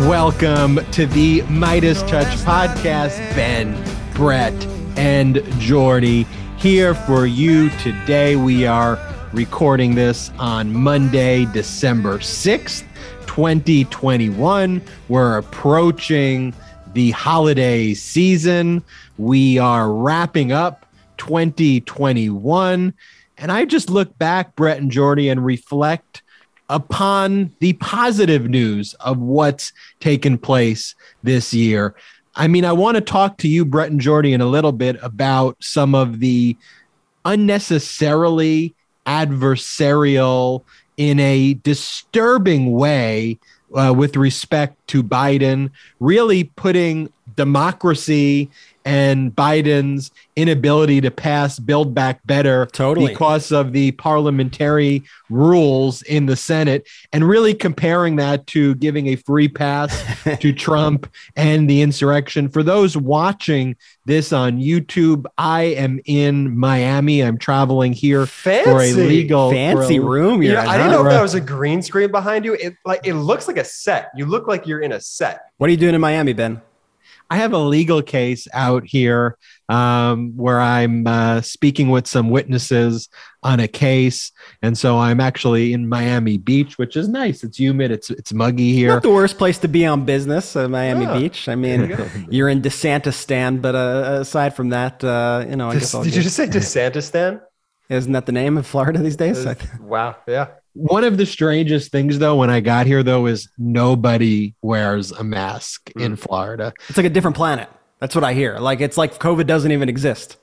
Welcome to the MeidasTouch podcast. Ben, Brett, and Jordy here for you today. We are recording this on Monday, December 6th, 2021. We're approaching the holiday season. We are wrapping up 2021. And I just look back, Brett and Jordy, and reflect upon the positive news of what's taken place this year. I mean, I want to talk to you, Brett and Jordy, in a little bit about some of the unnecessarily adversarial, in a disturbing way, uh, with respect to Biden, really putting democracy and Biden's inability to pass Build Back Better totally. because of the parliamentary rules in the Senate, and really comparing that to giving a free pass to Trump and the insurrection. For those watching this on YouTube, I am in Miami. I'm traveling here fancy. for a legal fancy a, room. Yeah, I didn't know if that was a green screen behind you. It like it looks like a set. You look like you're in a set. What are you doing in Miami, Ben? I have a legal case out here um, where I'm uh, speaking with some witnesses on a case, and so I'm actually in Miami Beach, which is nice. It's humid. It's it's muggy here. Not the worst place to be on business, uh, Miami yeah. Beach. I mean, you are in DeSantis' DeSantistan, but uh, aside from that, uh, you know, I Des- guess I'll did get... you just say DeSantis' DeSantistan? Isn't that the name of Florida these days? wow. Yeah. One of the strangest things, though, when I got here, though, is nobody wears a mask mm. in Florida. It's like a different planet. That's what I hear. Like it's like COVID doesn't even exist.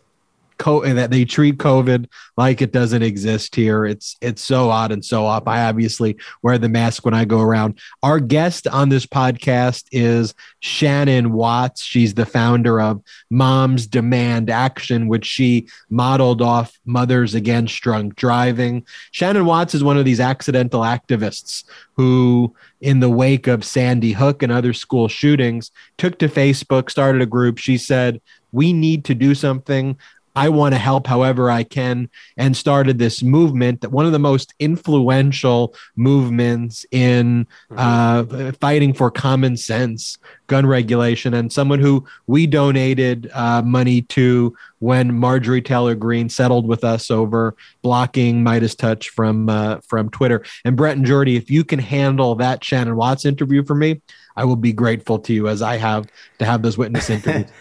Co- that they treat COVID like it doesn't exist here. It's it's so odd and so off. I obviously wear the mask when I go around. Our guest on this podcast is Shannon Watts. She's the founder of Moms Demand Action, which she modeled off Mothers Against Drunk Driving. Shannon Watts is one of these accidental activists who, in the wake of Sandy Hook and other school shootings, took to Facebook, started a group. She said, We need to do something. I want to help however I can, and started this movement that one of the most influential movements in mm-hmm. uh, fighting for common sense gun regulation, and someone who we donated uh, money to when Marjorie Taylor Greene settled with us over blocking MeidasTouch from uh, from Twitter. And Brett and Jordy, if you can handle that Shannon Watts interview for me, I will be grateful to you as I have to have those witness interviews.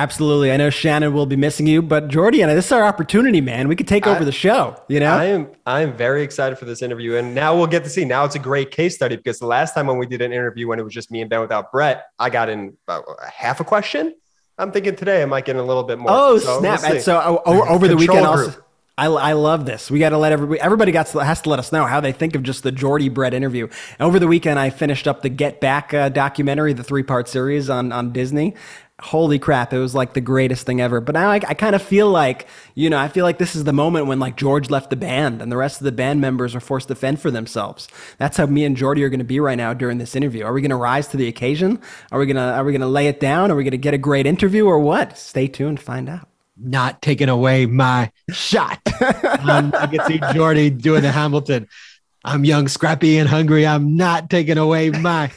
Absolutely. I know Shannon will be missing you, but Jordy and this is our opportunity, man. We could take over the show, you know? I am I am very excited for this interview. And now we'll get to see. Now it's a great case study because the last time when we did an interview when it was just me and Ben without Brett, I got in about half a question. I'm thinking today I might get in a little bit more. Oh, so snap. We'll so over, over the weekend also I, I love this. We got to let everybody, everybody got to, has to let us know how they think of just the Jordy Brett interview. Over the weekend, I finished up the Get Back uh, documentary, the three part series on, on Disney holy crap, it was like the greatest thing ever. But now I, I kind of feel like, you know, I feel like this is the moment when like George left the band and the rest of the band members are forced to fend for themselves. That's how me and Jordy are going to be right now during this interview. Are we going to rise to the occasion? Are we going to, are we going to lay it down? Are we going to get a great interview or what? Stay tuned, find out. Not taking away my shot. um, I can see Jordy doing the Hamilton. I'm young, scrappy, and hungry. I'm not taking away my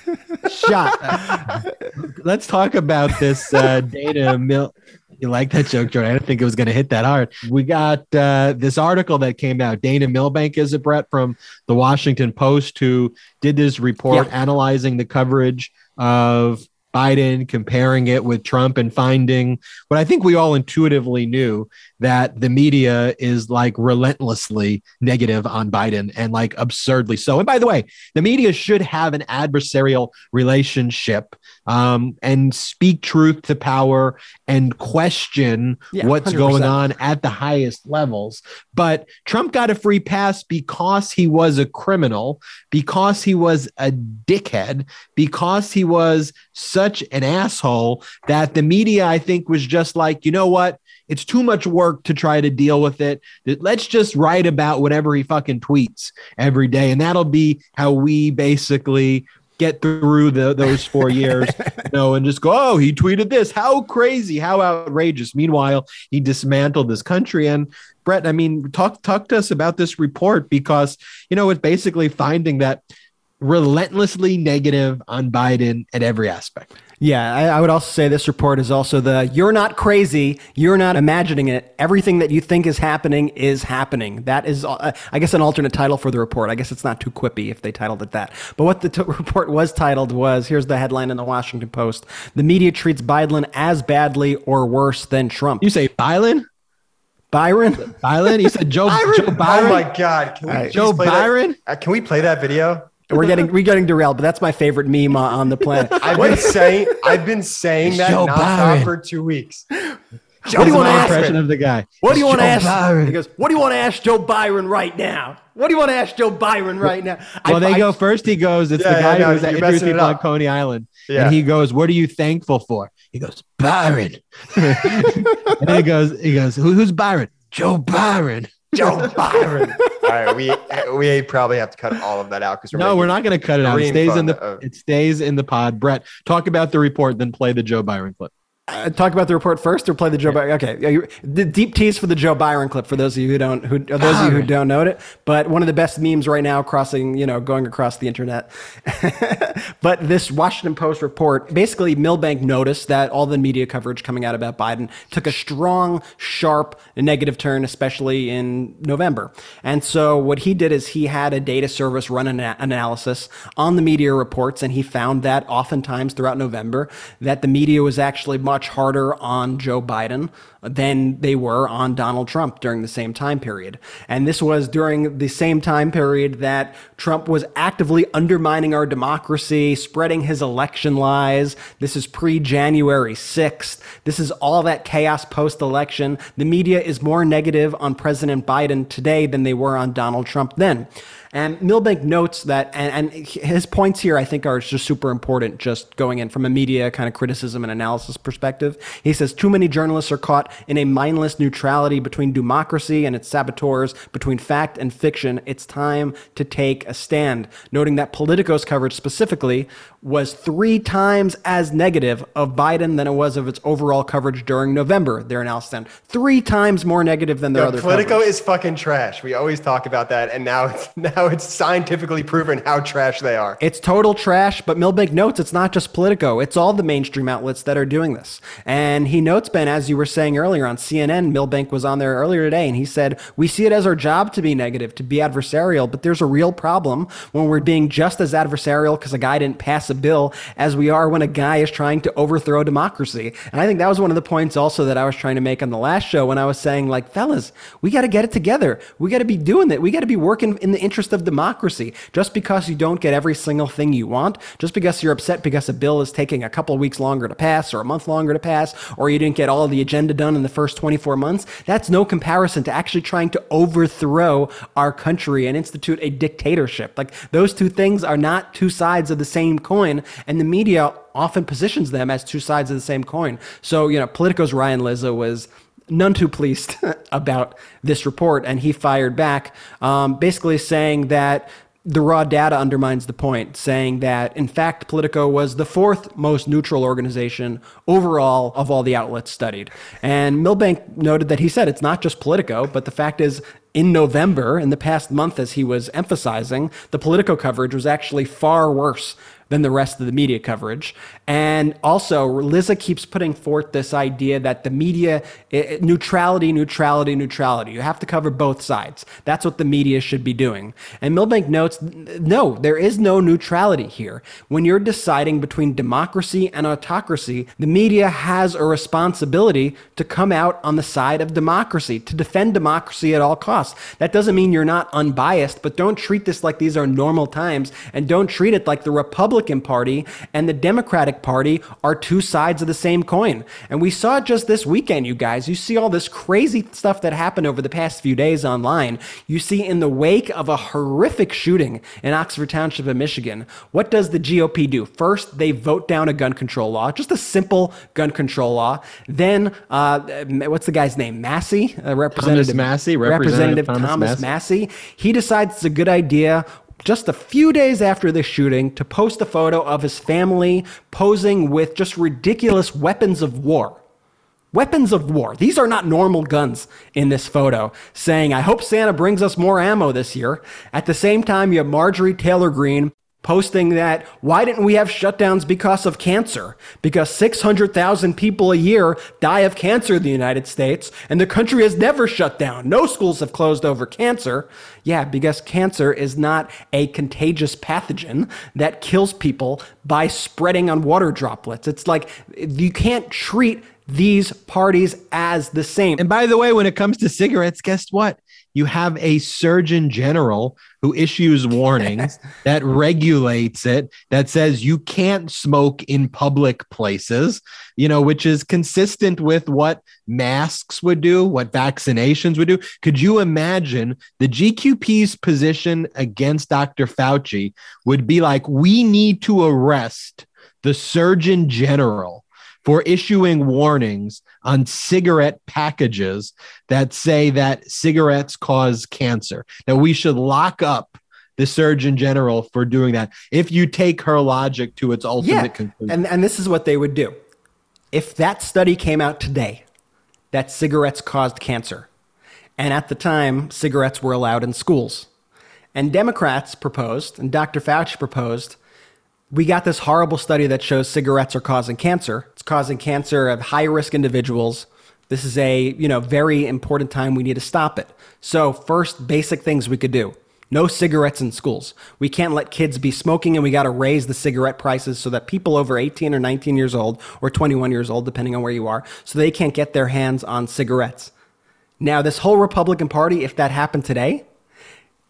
shot. let's talk about this uh, Dana Mill. You like that joke, Jordan? I didn't think it was going to hit that hard. We got uh, this article that came out. Dana Milbank is it, Brett, from the Washington Post, who did this report yeah. analyzing the coverage of Biden, comparing it with Trump, and finding what I think we all intuitively knew that the media is like relentlessly negative on Biden and like absurdly so. And by the way, the media should have an adversarial relationship um, and speak truth to power and question yeah, what's 100%. going on at the highest levels. But Trump got a free pass because he was a criminal, because he was a dickhead, because he was such an asshole that the media, I think, was just like, you know what? It's too much work to try to deal with it. Let's just write about whatever he fucking tweets every day. And that'll be how we basically get through the, those four years, you know, and just go, oh, he tweeted this. How crazy, how outrageous. Meanwhile, he dismantled this country. And Brett, I mean, talk talk to us about this report because, you know, it's basically finding that relentlessly negative on Biden at every aspect. Yeah, I, I, would also say this report is also the you're not crazy, you're not imagining it. Everything that you think is happening is happening. That is, uh, I guess, an alternate title for the report. I guess it's not too quippy if they titled it that. But what the t- report was titled was here's the headline in the Washington Post The media treats Biden as badly or worse than Trump. You say Biden? Byron? Byron? You said Joe Byron? Joe Byron? Oh my God. Can we Joe Byron? That, uh, can we play that video? We're getting we're getting derailed, but that's my favorite meme uh, on the planet. I've been saying I've been saying that nonstop for two weeks. Joe what do you want to ask? Impression of the guy. What do you want to ask? Byron. He goes, "What do you want to ask Joe Byron right now? What do you want to ask Joe Byron right now?" Well, I, they I, go first. He goes, "It's yeah, the guy yeah, who was at interviewing people on Coney Island," yeah. and he goes, "What are you thankful for?" He goes, "Byron," and he goes, "He goes, Who, who's Byron? Joe Byron." Joe Byron. all right, we we probably have to cut all of that out because no, we're not going to cut it out. It stays in the of, it stays in the pod. Brett, talk about the report, then play the Joe Byron clip. Uh, talk about the report first, or play the Joe. Byron? Okay, the deep tease for the Joe Byron clip for those of you who don't, who those Byron. of you who don't know it. But one of the best memes right now, crossing, you know, going across the internet. but this Washington Post report, basically, Milbank noticed that all the media coverage coming out about Biden took a strong, sharp, negative turn, especially in November. And so what he did is he had a data service run an analysis on the media reports, and he found that oftentimes throughout November that the media was actually much harder on Joe Biden than they were on Donald Trump during the same time period. And this was during the same time period that Trump was actively undermining our democracy, spreading his election lies. This is pre January 6th. This is all that chaos post election. The media is more negative on President Biden today than they were on Donald Trump then. And Milbank notes that, and, and, his points here, I think, are just super important, just going in from a media kind of criticism and analysis perspective. He says too many journalists are caught in a mindless neutrality between democracy and its saboteurs, between fact and fiction. It's time to take a stand, noting that Politico's coverage specifically was three times as negative of Biden than it was of its overall coverage during November. Their analysis then three times more negative than their other. Politico coverage. is fucking trash. We always talk about that, and now it's now it's scientifically proven how trash they are. It's total trash. But Milbank notes it's not just Politico; it's all the mainstream outlets that are doing this. And he notes, Ben, as you were saying earlier on CNN, Milbank was on there earlier today, and he said we see it as our job to be negative, to be adversarial, but there's a real problem when we're being just as adversarial because a guy didn't pass a bill as we are when a guy is trying to overthrow democracy. And I think that was one of the points also that I was trying to make on the last show when I was saying, like, fellas, we got to get it together. We got to be doing it. We got to be working in the interest of democracy. Just because you don't get every single thing you want, just because you're upset because a bill is taking a couple weeks longer to pass or a month longer to pass, or you didn't get all the agenda done in the first 24 months, that's no comparison to actually trying to overthrow our country and institute a dictatorship. Like, those two things are not two sides of the same coin and the media often positions them as two sides of the same coin. So, you know, Politico's Ryan Lizza was none too pleased about this report, and he fired back, um, basically saying that the raw data undermines the point, saying that in fact Politico was the fourth most neutral organization overall of all the outlets studied. And Milbank noted that he said it's not just Politico, but the fact is in November, in the past month, as he was emphasizing, the Politico coverage was actually far worse than the rest of the media coverage. And also, Lizza keeps putting forth this idea that the media, neutrality, neutrality, neutrality. You have to cover both sides. That's what the media should be doing. And Milbank notes no, there is no neutrality here. When you're deciding between democracy and autocracy, the media has a responsibility to come out on the side of democracy, to defend democracy at all costs. That doesn't mean you're not unbiased, but don't treat this like these are normal times and don't treat it like the Republican Party and the Democratic Party are two sides of the same coin. And we saw it just this weekend, you guys. You see all this crazy stuff that happened over the past few days online. You see, in the wake of a horrific shooting in Oxford Township of Michigan, what does the GOP do? First, they vote down a gun control law, just a simple gun control law. Then, uh, what's the guy's name? Massie, uh, Representative Thomas Massie, Representative, Representative Thomas, Thomas Massie. Massie. He decides it's a good idea just a few days after the shooting to post a photo of his family posing with just ridiculous weapons of war. Weapons of war. These are not normal guns in this photo, saying, I hope Santa brings us more ammo this year. At the same time, you have Marjorie Taylor Greene posting that why didn't we have shutdowns because of cancer? Because 600,000 people a year die of cancer in the United States, and the country has never shut down. No schools have closed over cancer. Yeah, because cancer is not a contagious pathogen that kills people by spreading on water droplets. It's like you can't treat these parties as the same. And by the way, when it comes to cigarettes, guess what? You have a surgeon general who issues warnings that regulates it that says you can't smoke in public places you know which is consistent with what masks would do what vaccinations would do. Could you imagine the gqp's position against dr fauci would be like we need to arrest the surgeon general for issuing warnings on cigarette packages that say that cigarettes cause cancer. That we should lock up the Surgeon General for doing that. If you take her logic to its ultimate yeah. conclusion. And, and this is what they would do. If that study came out today that cigarettes caused cancer, and at the time, cigarettes were allowed in schools, and Democrats proposed, and Dr. Fauci proposed, we got this horrible study that shows cigarettes are causing cancer. It's causing cancer of high risk individuals. This is a, you know, very important time we need to stop it. So, first basic things we could do. No cigarettes in schools. We can't let kids be smoking and we got to raise the cigarette prices so that people over 18 or 19 years old or 21 years old depending on where you are, so they can't get their hands on cigarettes. Now, this whole Republican Party if that happened today,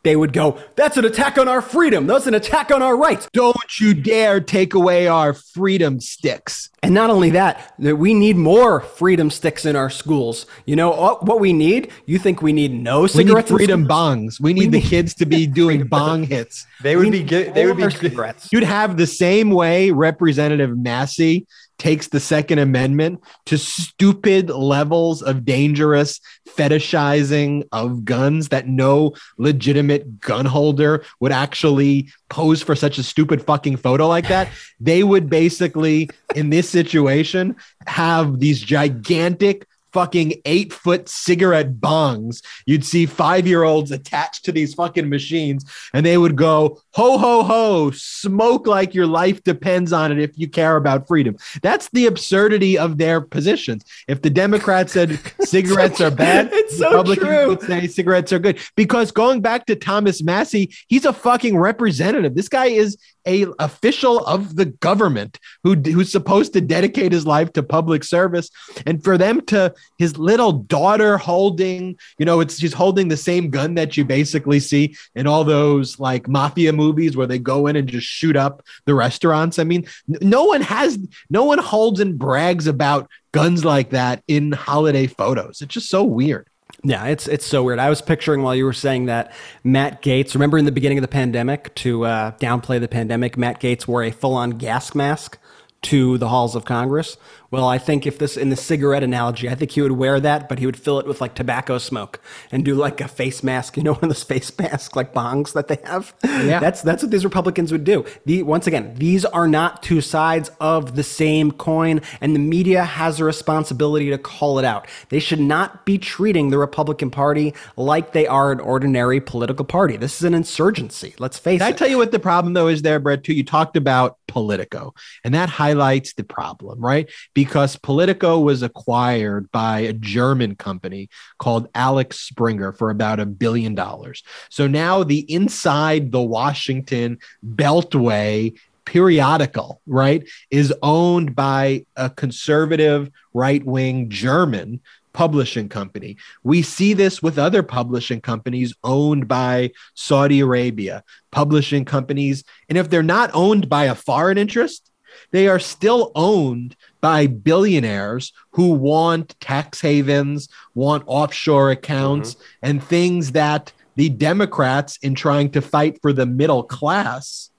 they would go, That's an attack on our freedom. That's an attack on our rights. Don't you dare take away our freedom sticks. And not only that, that we need more freedom sticks in our schools. You know uh, what we need? You think we need no cigarettes? We need freedom bongs. We need we the need- kids to be doing bong hits. They would be good. They would be cigarettes. You'd have the same way Representative Massie takes the Second Amendment to stupid levels of dangerous fetishizing of guns that no legitimate gun holder would actually pose for such a stupid fucking photo like that. They would basically, in this situation, have these gigantic fucking eight foot cigarette bongs. You'd see five year olds attached to these fucking machines and they would go, ho, ho, ho, smoke like your life depends on it if you care about freedom. That's the absurdity of their positions. If the Democrats said cigarettes are bad, it's so Republicans true. would say cigarettes are good. Because going back to Thomas Massie, he's a fucking representative. This guy is a official of the government who who's supposed to dedicate his life to public service. And for them to his little daughter holding you know it's she's holding the same gun that you basically see in all those like mafia movies where they go in and just shoot up the restaurants. I mean no one has no one holds and brags about guns like that in holiday photos. It's just so weird yeah, it's it's so weird. I was picturing while you were saying that Matt Gaetz. Remember in the beginning of the pandemic, to uh, downplay the pandemic, Matt Gaetz wore a full-on gas mask to the halls of Congress. Well, I think if this in the cigarette analogy, I think he would wear that, but he would fill it with like tobacco smoke and do like a face mask. You know, one of those face masks like bongs that they have. Yeah, that's that's what these Republicans would do. The once again, these are not two sides of the same coin, and the media has a responsibility to call it out. They should not be treating the Republican Party like they are an ordinary political party. This is an insurgency. Let's face Can it. I tell you what the problem though is there, Brett? Too. You talked about Politico, and that highlights the problem, right? Because Politico was acquired by a German company called Alex Springer for about a billion dollars. So now the inside the Washington Beltway periodical, right, is owned by a conservative right wing German publishing company. We see this with other publishing companies owned by Saudi Arabia, publishing companies. And if they're not owned by a foreign interest, they are still owned by billionaires who want tax havens, want offshore accounts, mm-hmm. and things that the Democrats, in trying to fight for the middle class,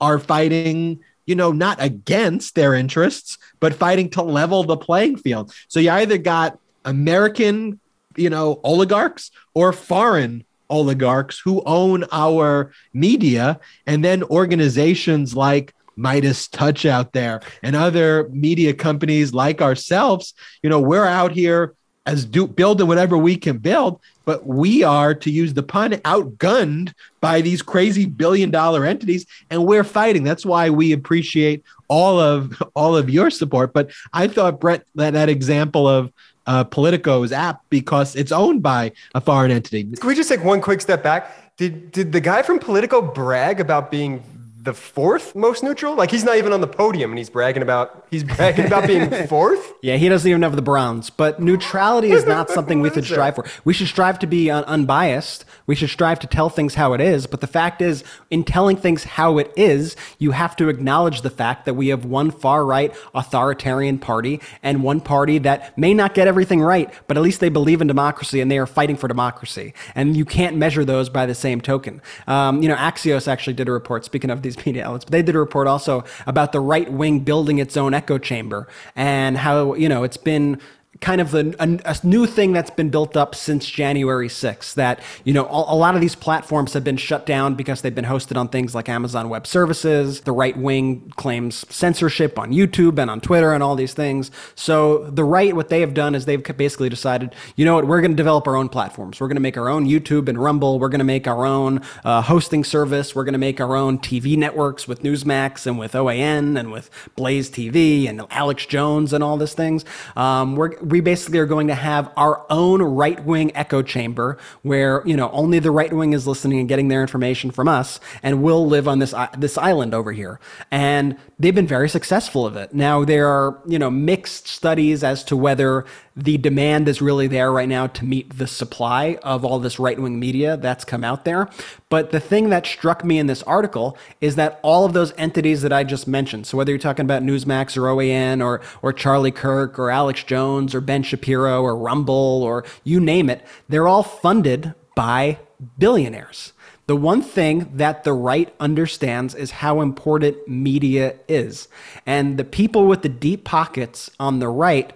are fighting you know, not against their interests, but fighting to level the playing field. So you either got American, you know, oligarchs or foreign oligarchs who own our media, and then organizations like MeidasTouch out there and other media companies like ourselves. You know, we're out here as do building whatever we can build but we are, to use the pun, outgunned by these crazy billion dollar entities, and we're fighting. That's why we appreciate all of all of your support. But I thought Brett that that example of uh, Politico is apt because it's owned by a foreign entity. Can we just take one quick step back? Did did the guy from Politico brag about being the fourth most neutral. Like he's not even on the podium, and he's bragging about he's bragging about being fourth. Yeah, he doesn't even have the bronze. But neutrality is not something we should strive for. We should strive to be un- unbiased. We should strive to tell things how it is. But the fact is, in telling things how it is, you have to acknowledge the fact that we have one far right authoritarian party and one party that may not get everything right, but at least they believe in democracy and they are fighting for democracy. And you can't measure those by the same token. Um, you know, Axios actually did a report. Speaking of these these media outlets. But they did a report also about the right wing building its own echo chamber and how, you know, it's been kind of a, a, new thing that's been built up since January 6th that, you know, a, a, lot of these platforms have been shut down because they've been hosted on things like Amazon Web Services. The right wing claims censorship on YouTube and on Twitter and all these things. So the right, what they have done is they've basically decided, you know what, we're going to develop our own platforms. We're going to make our own YouTube and Rumble. We're going to make our own uh, hosting service. We're going to make our own TV networks with Newsmax and with OAN and with Blaze TV and Alex Jones and all these things. Um, we're we basically are going to have our own right wing echo chamber where, you know, only the right wing is listening and getting their information from us. And we'll live on this, this island over here. And they've been very successful of it. Now, there are, you know, mixed studies as to whether the demand is really there right now to meet the supply of all this right wing media that's come out there. But the thing that struck me in this article is that all of those entities that I just mentioned, so whether you're talking about Newsmax or OAN or, or Charlie Kirk or Alex Jones or Ben Shapiro or Rumble or you name it, they're all funded by billionaires. The one thing that the right understands is how important media is. And the people with the deep pockets on the right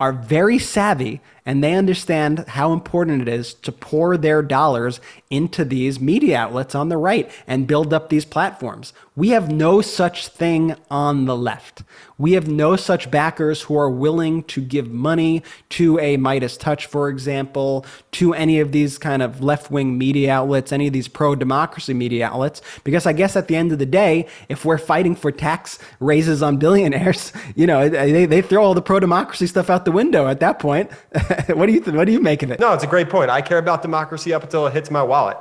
are very savvy and they understand how important it is to pour their dollars into these media outlets on the right and build up these platforms. We have no such thing on the left. We have no such backers who are willing to give money to a MeidasTouch, for example, to any of these kind of left wing media outlets, any of these pro democracy media outlets. Because I guess at the end of the day, if we're fighting for tax raises on billionaires, you know, they, they throw all the pro democracy stuff out the window at that point. what do you th- what do you make of it? No, it's a great point. I care about democracy up until it hits my wallet.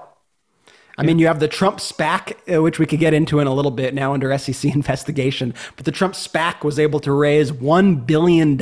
I mean, you have the Trump SPAC, uh, which we could get into in a little bit now under SEC investigation. But the Trump SPAC was able to raise $1 billion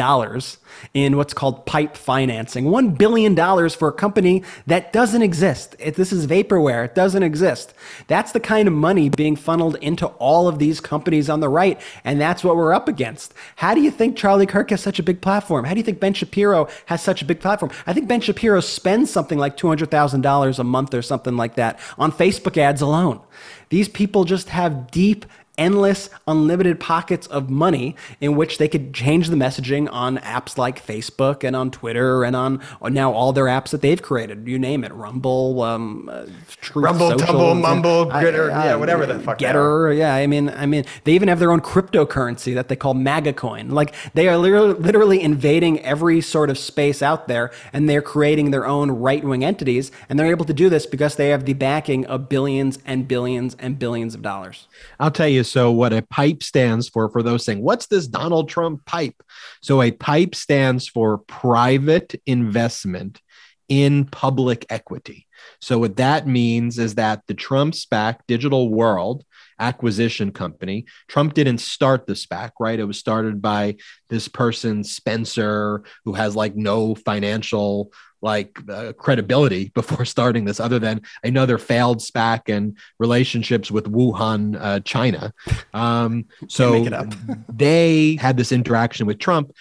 in what's called pipe financing. $1 billion for a company that doesn't exist. It, this is vaporware. It doesn't exist. That's the kind of money being funneled into all of these companies on the right. And that's what we're up against. How do you think Charlie Kirk has such a big platform? How do you think Ben Shapiro has such a big platform? I think Ben Shapiro spends something like $200,000 a month or something like that on Facebook ads alone. These people just have deep endless, unlimited pockets of money in which they could change the messaging on apps like Facebook and on Twitter and on, now all their apps that they've created. You name it, Rumble, um, uh, Rumble, Social, Tumble, Mumble, Gettr, yeah, whatever the fuck. Gettr, yeah. I mean, I mean, they even have their own cryptocurrency that they call MAGA coin. Like they are literally, literally invading every sort of space out there, and they're creating their own right wing entities, and they're able to do this because they have the backing of billions and billions and billions of dollars. I'll tell you so what a pipe stands for for those saying, what's this Donald Trump pipe? So a pipe stands for private investment in public equity. So what that means is that the Trump SPAC Digital World acquisition company. Trump didn't start the SPAC, right? It was started by this person, Spencer, who has like no financial like uh, credibility before starting this, other than another failed SPAC and relationships with Wuhan, uh, China. Um, so they had this interaction with Trump.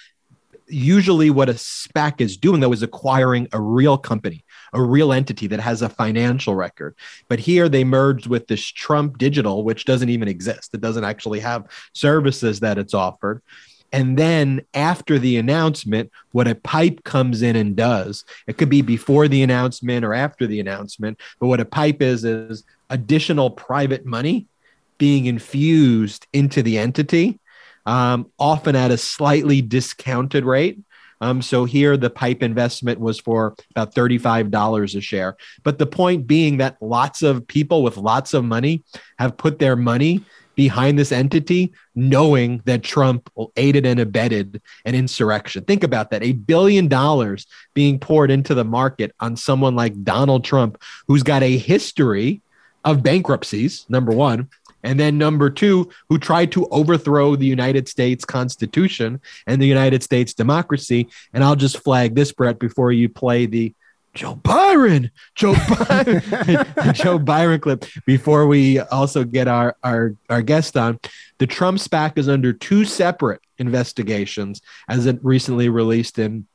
Usually, what a SPAC is doing, though, is acquiring a real company, a real entity that has a financial record. But here they merged with this Trump Digital, which doesn't even exist. It doesn't actually have services that it's offered. And then after the announcement, what a pipe comes in and does, it could be before the announcement or after the announcement, but what a pipe is, is additional private money being infused into the entity, um, often at a slightly discounted rate. Um, so here the pipe investment was for about $35 a share. But the point being that lots of people with lots of money have put their money behind this entity, knowing that Trump aided and abetted an insurrection. Think about that a billion dollars being poured into the market on someone like Donald Trump, who's got a history of bankruptcies, number one. And then number two, who tried to overthrow the United States Constitution and the United States democracy. And I'll just flag this, Brett, before you play the Joe Byron, Joe Byron, Joe Byron clip before we also get our, our, our guest on. The Trump SPAC is under two separate investigations, as it recently released in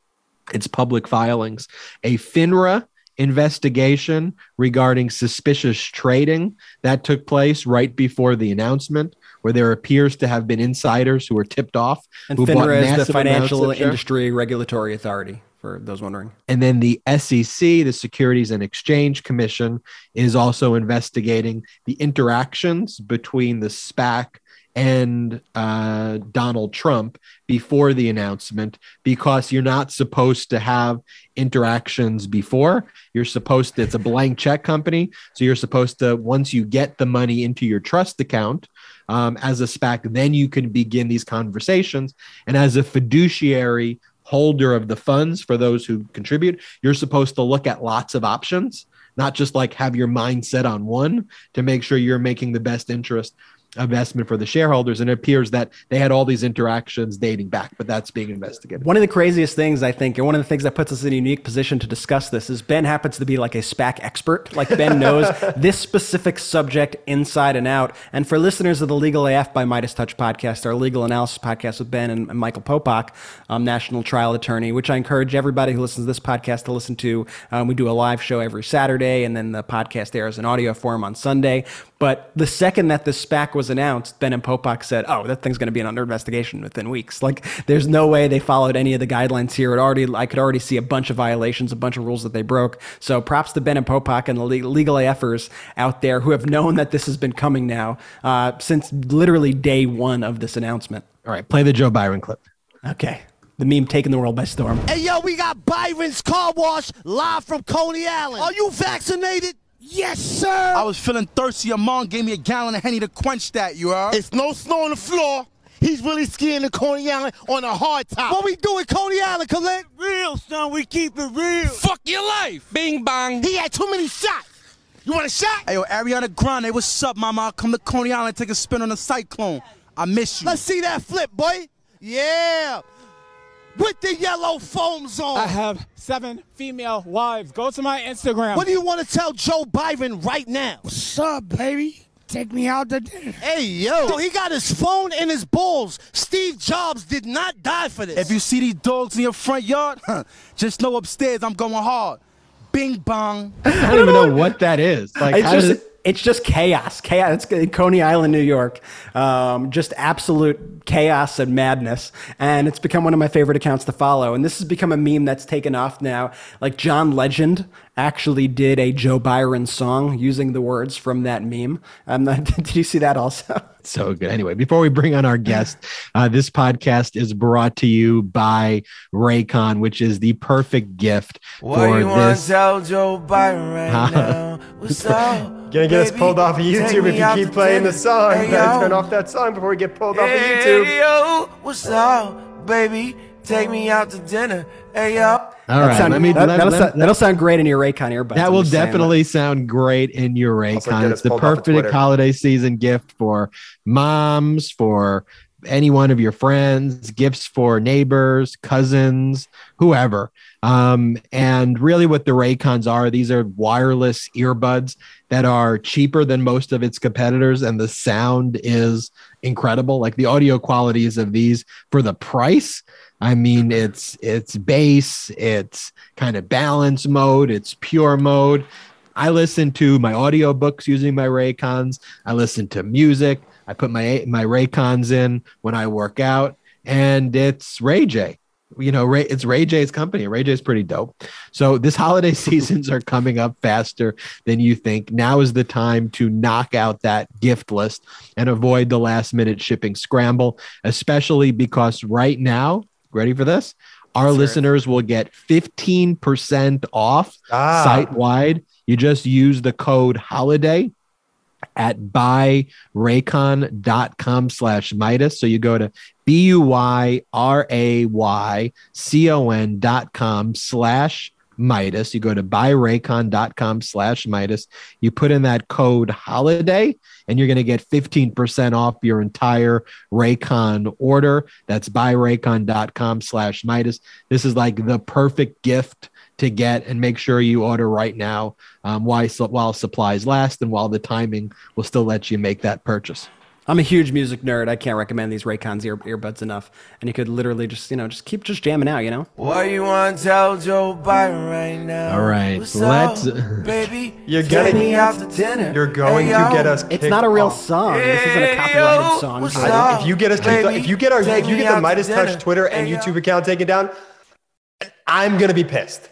its public filings. A FINRA investigation regarding suspicious trading that took place right before the announcement, where there appears to have been insiders who were tipped off. And FINRA is the Financial Industry Regulatory Authority. For those wondering. And then the SEC, the Securities and Exchange Commission, is also investigating the interactions between the SPAC and uh, Donald Trump before the announcement because you're not supposed to have interactions before. You're supposed to, it's a blank check company. So you're supposed to, once you get the money into your trust account um, as a SPAC, then you can begin these conversations. And as a fiduciary holder of the funds for those who contribute, you're supposed to look at lots of options not just like have your mind set on one to make sure you're making the best interest investment for the shareholders. And it appears that they had all these interactions dating back, but that's being investigated. One of the craziest things I think, and one of the things that puts us in a unique position to discuss this is Ben happens to be like a SPAC expert. Like Ben knows this specific subject inside and out. And for listeners of the Legal AF by MeidasTouch podcast, our legal analysis podcast with Ben and Michael Popok, um, national trial attorney, which I encourage everybody who listens to this podcast to listen to. Um, we do a live show every Saturday, and then the podcast airs in audio form on Sunday. But the second that the SPAC was announced, Ben and Popok said, "Oh, that thing's going to be an under investigation within weeks." Like, there's no way they followed any of the guidelines here. It already, I could already see a bunch of violations, a bunch of rules that they broke. So, props to Ben and Popok and the legal AFers out there who have known that this has been coming now uh, since literally day one of this announcement. All right, play the Joe Byron clip. Okay the meme taking the world by storm. Hey, yo, we got Byron's Car Wash live from Coney Island. Are you vaccinated? Yes, sir. I was feeling thirsty. Your mom gave me a gallon of Henny to quench that, you heard? It's no snow on the floor. He's really skiing the Coney Island on a hard top. What we doing Coney Island, Khalid? Real, son. We keep it real. Fuck your life. Bing bang. He had too many shots. You want a shot? Hey, yo, Ariana Grande, what's up, mama? I'll come to Coney Island take a spin on the cyclone. I miss you. Let's see that flip, boy. Yeah with the yellow foams on. I have seven female wives. Go to my Instagram. What do you want to tell Joe Byron right now? What's up, baby? Take me out to dinner. Hey, yo. So he got his phone in his balls. Steve Jobs did not die for this. If you see these dogs in your front yard, just know upstairs I'm going hard. Bing bong. I don't even know what that is. Like, it's just, it's just chaos. Chaos. It's Coney Island, New York. Um, just absolute chaos and madness. And it's become one of my favorite accounts to follow. And this has become a meme that's taken off now. Like John Legend actually did a Joe Byron song using the words from that meme. Um, did you see that also? So good. Anyway, before we bring on our guest, uh, this podcast is brought to you by Raycon, which is the perfect gift what for you this. Tell Joe Byron right now? What's up? Gonna get us pulled off of YouTube if you keep playing the song. Hey, Better turn off that song before we get pulled off of YouTube. Yo, what's up, baby? Take me out to dinner. Hey, yo. All right, sound, let me. That, will sound, that'll sound great in your Raycon earbuds. That will definitely sound great in your Raycon. It's the perfect holiday season gift for moms, for any one of your friends, gifts for neighbors, cousins, whoever. Um, and really, what the Raycons are, these are wireless earbuds that are cheaper than most of its competitors, and the sound is incredible. Like the audio qualities of these for the price. I mean, it's it's bass, it's kind of balance mode, it's pure mode. I listen to my audiobooks using my Raycons. I listen to music. I put my my Raycons in when I work out, and it's Ray J you know, Ray, it's Ray J's company. Ray J's pretty dope. So this holiday seasons are coming up faster than you think. Now is the time to knock out that gift list and avoid the last minute shipping scramble, especially because right now, ready for this? our listeners will get 15% off Ah. site wide. You just use the code holiday at buyraycon.com slash Meidas. So you go to B-U-Y-R-A-Y-C-O-N dot com slash Meidas. You go to buyraycon.com slash Meidas. You put in that code holiday and you're going to get 15% off your entire Raycon order. That's buyraycon.com slash Meidas. This is like the perfect gift to get and make sure you order right now um, while, while supplies last and while the timing will still let you make that purchase. I'm a huge music nerd. I can't recommend these Raycons ear- earbuds enough. And you could literally just, you know, just keep just jamming out, you know? What you want to tell Joe Biden right now? All right, What's let's- up, baby. You're Take gonna- me out to dinner. You're going Hey, to get us. It's not a real off. song. This isn't a Hey, copyrighted yo, song. so- up? If you get us kicked off, Baby, if you get our, if you get the out to Meidas. Touch Twitter and Hey. YouTube account taken down, I'm gonna be pissed.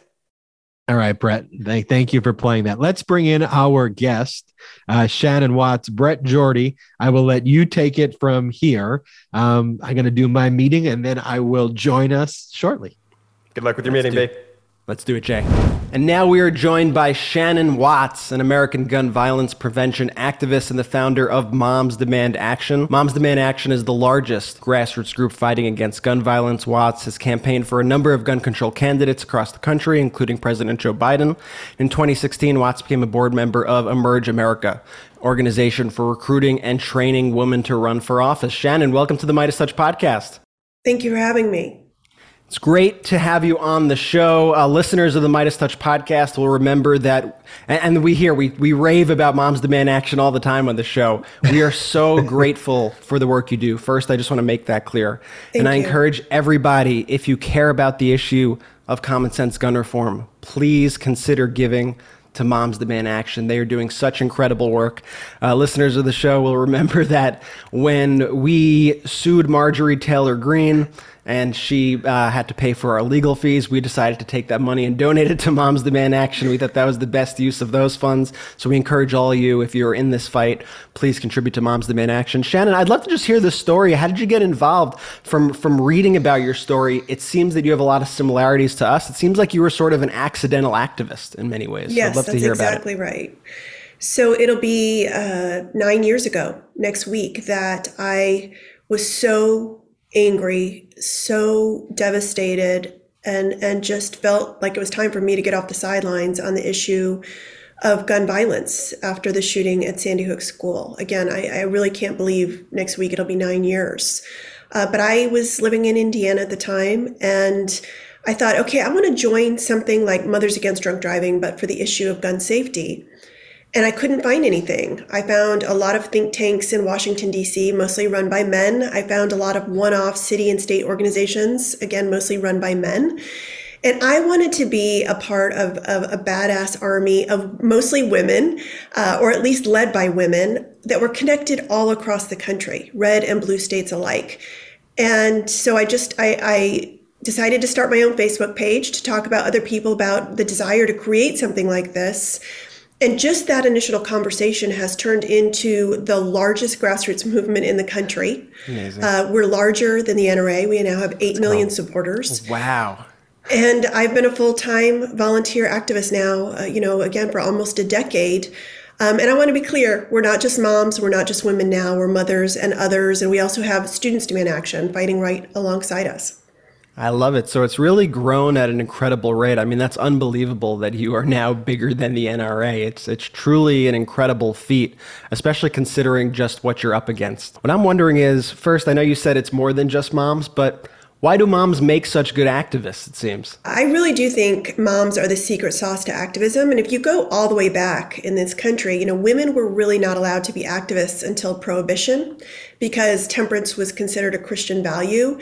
All right, Brett. Thank, thank you for playing that. Let's bring in our guest, uh, Shannon Watts. Brett Jordy, I will let you take it from here. Um, I'm going to do my meeting and then I will join us shortly. Good luck with your meeting, do- babe. Let's do it, Jay. And now we are joined by Shannon Watts, an American gun violence prevention activist and the founder of Moms Demand Action. Moms Demand Action is the largest grassroots group fighting against gun violence. Watts has campaigned for a number of gun control candidates across the country, including President Joe Biden. In 2016, Watts became a board member of Emerge America, organization for recruiting and training women to run for office. Shannon, welcome to the MeidasTouch podcast. Thank you for having me. It's great to have you on the show. Uh, listeners of the MeidasTouch podcast will remember that, and, and we hear we we rave about Moms Demand Action all the time on the show. We are so grateful for the work you do. First, I just want to make that clear, and I you. encourage everybody, if you care about the issue of common sense gun reform, please consider giving to Moms Demand Action. They are doing such incredible work. Uh, listeners of the show will remember that when we sued Marjorie Taylor Greene and she uh, had to pay for our legal fees, we decided to take that money and donate it to Moms Demand Action. We thought that was the best use of those funds. So we encourage all of you, if you're in this fight, please contribute to Moms Demand Action. Shannon, I'd love to just hear the story. How did you get involved? From from reading about your story, it seems that you have a lot of similarities to us. It seems like you were sort of an accidental activist in many ways. So Yes, I'd love that's to hear exactly about it. right. So it'll be uh, nine years ago next week that I was so angry, so devastated, and and just felt like it was time for me to get off the sidelines on the issue of gun violence after the shooting at Sandy Hook School. Again, I, I really can't believe next week it'll be nine years. Uh, but I was living in Indiana at the time, and I thought, okay, I want to join something like Mothers Against Drunk Driving, but for the issue of gun safety. And I couldn't find anything. I found a lot of think tanks in Washington, D.C., mostly run by men. I found a lot of one off city and state organizations, again, mostly run by men. And I wanted to be a part of, of a badass army of mostly women, uh, or at least led by women, that were connected all across the country, red and blue states alike. And so I just, I, I decided to start my own Facebook page to talk about other people about the desire to create something like this. And just that initial conversation has turned into the largest grassroots movement in the country. Uh, we're larger than the NRA. We now have 8 million supporters. Wow. And I've been a full time volunteer activist now, uh, you know, again, for almost a decade. Um, and I want to be clear we're not just moms, we're not just women now, we're mothers and others. And we also have Students Demand Action fighting right alongside us. I love it. So it's really grown at an incredible rate. I mean, that's unbelievable that you are now bigger than the NRA. It's it's truly an incredible feat, especially considering just what you're up against. What I'm wondering is, first, I know you said it's more than just moms, but why do moms make such good activists, it seems? I really do think moms are the secret sauce to activism. And if you go all the way back in this country, you know, women were really not allowed to be activists until prohibition because temperance was considered a Christian value.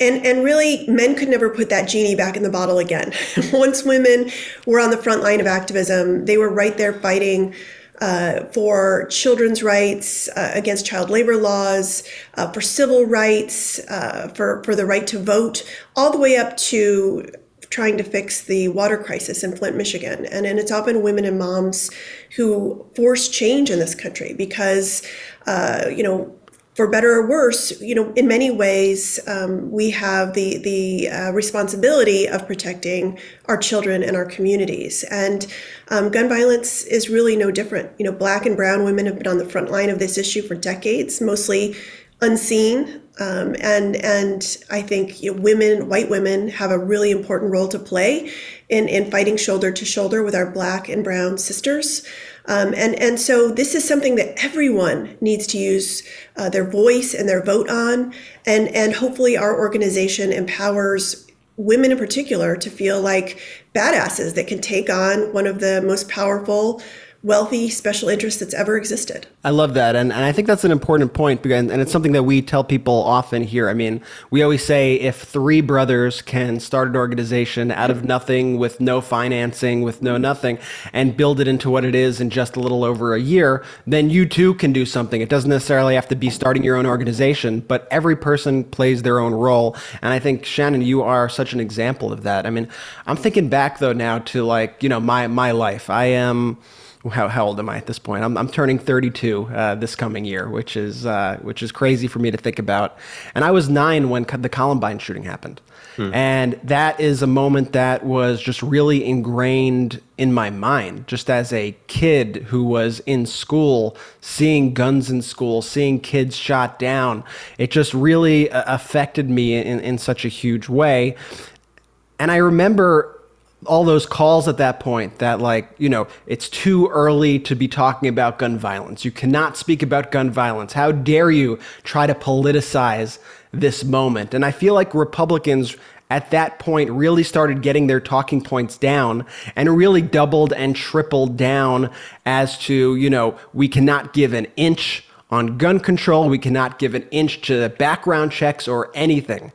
And, and really, men could never put that genie back in the bottle again. Once women were on the front line of activism, they were right there fighting uh, for children's rights, uh, against child labor laws, uh, for civil rights, uh, for, for the right to vote, all the way up to trying to fix the water crisis in Flint, Michigan. And, and it's often women and moms who force change in this country because, uh, you know, for better or worse, you know, in many ways, um, we have the the uh, responsibility of protecting our children and our communities. And um, gun violence is really no different. You know, black and brown women have been on the front line of this issue for decades, mostly unseen. Um, and and I think you know, women, white women, have a really important role to play in in fighting shoulder to shoulder with our black and brown sisters. Um, and, and so this is something that everyone needs to use uh, their voice and their vote on. And, and hopefully, our organization empowers women in particular to feel like badasses that can take on one of the most powerful wealthy special interest that's ever existed. I love that. And, and I think that's an important point. point, and it's something that we tell people often here. I mean, we always say if three brothers can start an organization out of nothing with no financing, with no nothing, and build it into what it is in just a little over a year, then you too can do something. It doesn't necessarily have to be starting your own organization, but every person plays their own role. And I think, Shannon, you are such an example of that. I mean, I'm thinking back though now to like, you know, my, my life. I am how, how old am I at this point? I'm, I'm turning 32 uh, this coming year, which is uh, which is crazy for me to think about. And I was nine when the Columbine shooting happened, hmm. and that is a moment that was just really ingrained in my mind. Just as a kid who was in school, seeing guns in school, seeing kids shot down, it just really uh, affected me in, in such a huge way. And I remember all those calls at that point that like you know it's too early to be talking about gun violence. You cannot speak about gun violence. How dare you try to politicize this moment? And i feel like republicans at that point really started getting their talking points down and really doubled and tripled down as to you know we cannot give an inch on gun control. We cannot give an inch to the background checks or anything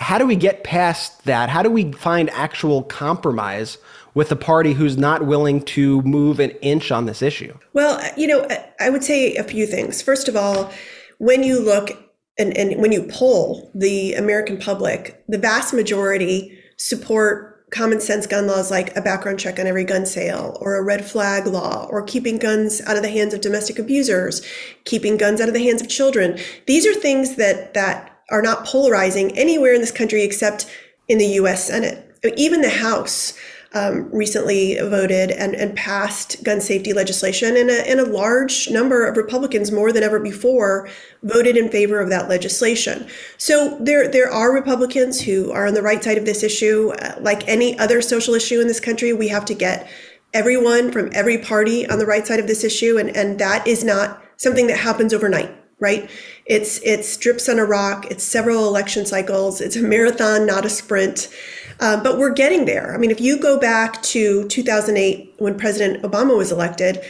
how do we get past that? How do we find actual compromise with a party who's not willing to move an inch on this issue? Well, you know, I would say a few things. First of all, when you look and, and when you poll the American public, the vast majority support common sense gun laws like a background check on every gun sale or a red flag law or keeping guns out of the hands of domestic abusers, keeping guns out of the hands of children. These are things that that are not polarizing anywhere in this country except in the US Senate. Even the House um, recently voted and, and passed gun safety legislation, and a, and a large number of Republicans, more than ever before, voted in favor of that legislation. So there, there are Republicans who are on the right side of this issue. Uh, like any other social issue in this country, we have to get everyone from every party on the right side of this issue, and, and that is not something that happens overnight right? It's it's drips on a rock. It's several election cycles. It's a marathon, not a sprint. Uh, but we're getting there. I mean, if you go back to 2008 when President Obama was elected,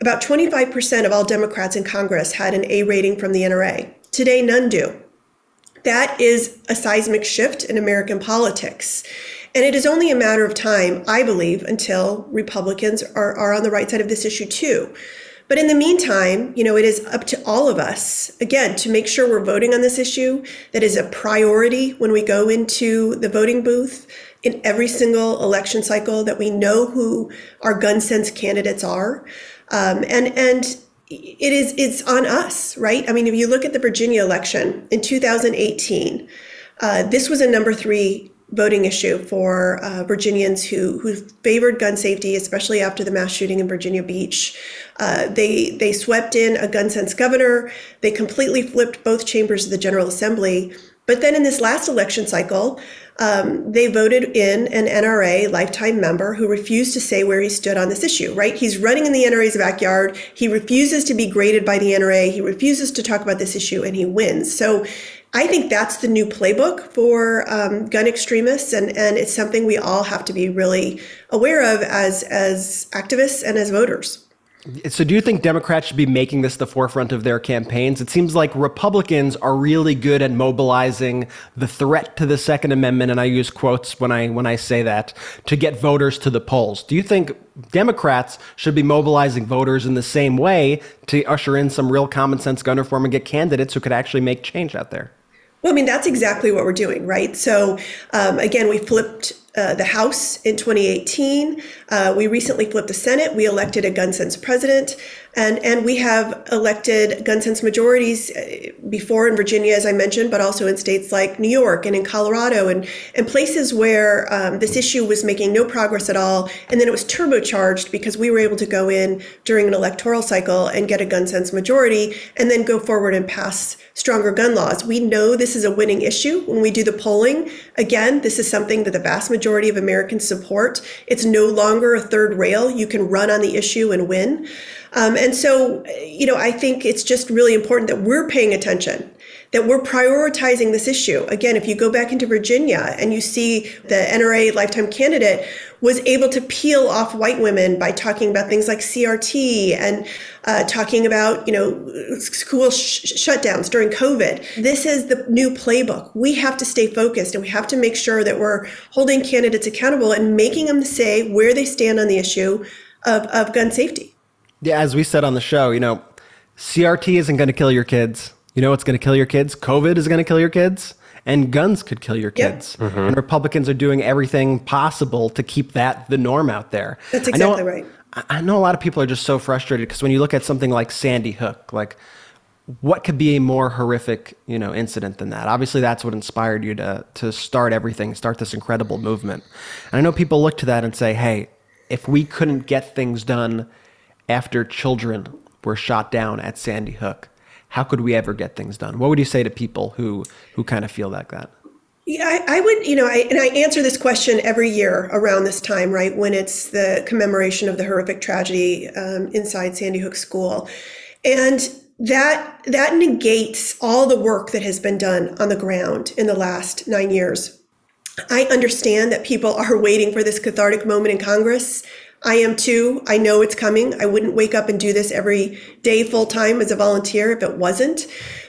about 25% of all Democrats in Congress had an A rating from the NRA. Today, none do. That is a seismic shift in American politics. And it is only a matter of time, I believe, until Republicans are, are on the right side of this issue too. But in the meantime, you know, it is up to all of us, again, to make sure we're voting on this issue that is a priority when we go into the voting booth in every single election cycle, that we know who our gun sense candidates are. Um, and, and it is, it's on us, right? I mean, if you look at the Virginia election in 2018, uh, this was a number three voting issue for uh, Virginians who who favored gun safety, especially after the mass shooting in Virginia Beach. Uh, they they swept in a gun sense governor. They completely flipped both chambers of the General Assembly. But then in this last election cycle, um, they voted in an NRA lifetime member who refused to say where he stood on this issue, right? He's running in the NRA's backyard. He refuses to be graded by the NRA. He refuses to talk about this issue and he wins. So I think that's the new playbook for um, gun extremists, and, and it's something we all have to be really aware of as as activists and as voters. So, do you think Democrats should be making this the forefront of their campaigns? It seems like Republicans are really good at mobilizing the threat to the Second Amendment, and I use quotes when I when I say that to get voters to the polls. Do you think Democrats should be mobilizing voters in the same way to usher in some real common sense gun reform and get candidates who could actually make change out there? Well, I mean, that's exactly what we're doing, right? So, um, again, we flipped uh, the House in 2018. Uh, we recently flipped the Senate. We elected a gun sense president. And, and we have elected gun sense majorities uh, before in Virginia, as I mentioned, but also in states like New York and in Colorado and, and places where um, this issue was making no progress at all. And then it was turbocharged because we were able to go in during an electoral cycle and get a gun sense majority and then go forward and pass stronger gun laws. We know this is a winning issue when we do the polling. Again, this is something that the vast majority of Americans support. It's no longer a third rail. You can run on the issue and win. Um, and so, you know, I think it's just really important that we're paying attention, that we're prioritizing this issue. Again, if you go back into Virginia and you see the NRA lifetime candidate was able to peel off white women by talking about things like CRT and uh, talking about, you know, school sh- shutdowns during COVID. This is the new playbook. We have to stay focused and we have to make sure that we're holding candidates accountable and making them say where they stand on the issue of, of gun safety. Yeah, as we said on the show, you know, CRT isn't going to kill your kids. You know what's going to kill your kids? COVID is going to kill your kids, and guns could kill your kids. Yep. Mm-hmm. And Republicans are doing everything possible to keep that the norm out there. That's exactly I know, right. I know a lot of people are just so frustrated because when you look at something like Sandy Hook, like what could be a more horrific, you know, incident than that? Obviously, that's what inspired you to to start everything, start this incredible movement. And I know people look to that and say, "Hey, if we couldn't get things done after children were shot down at Sandy Hook, how could we ever get things done? What would you say to people who who kind of feel like that? Yeah, I, I, would, you know, I, and I answer this question every year around this time, right, when it's the commemoration of the horrific tragedy um, inside Sandy Hook School, and that that negates all the work that has been done on the ground in the last nine years. I understand that people are waiting for this cathartic moment in Congress. I am too. I know it's coming. I wouldn't wake up and do this every day full time as a volunteer if it wasn't.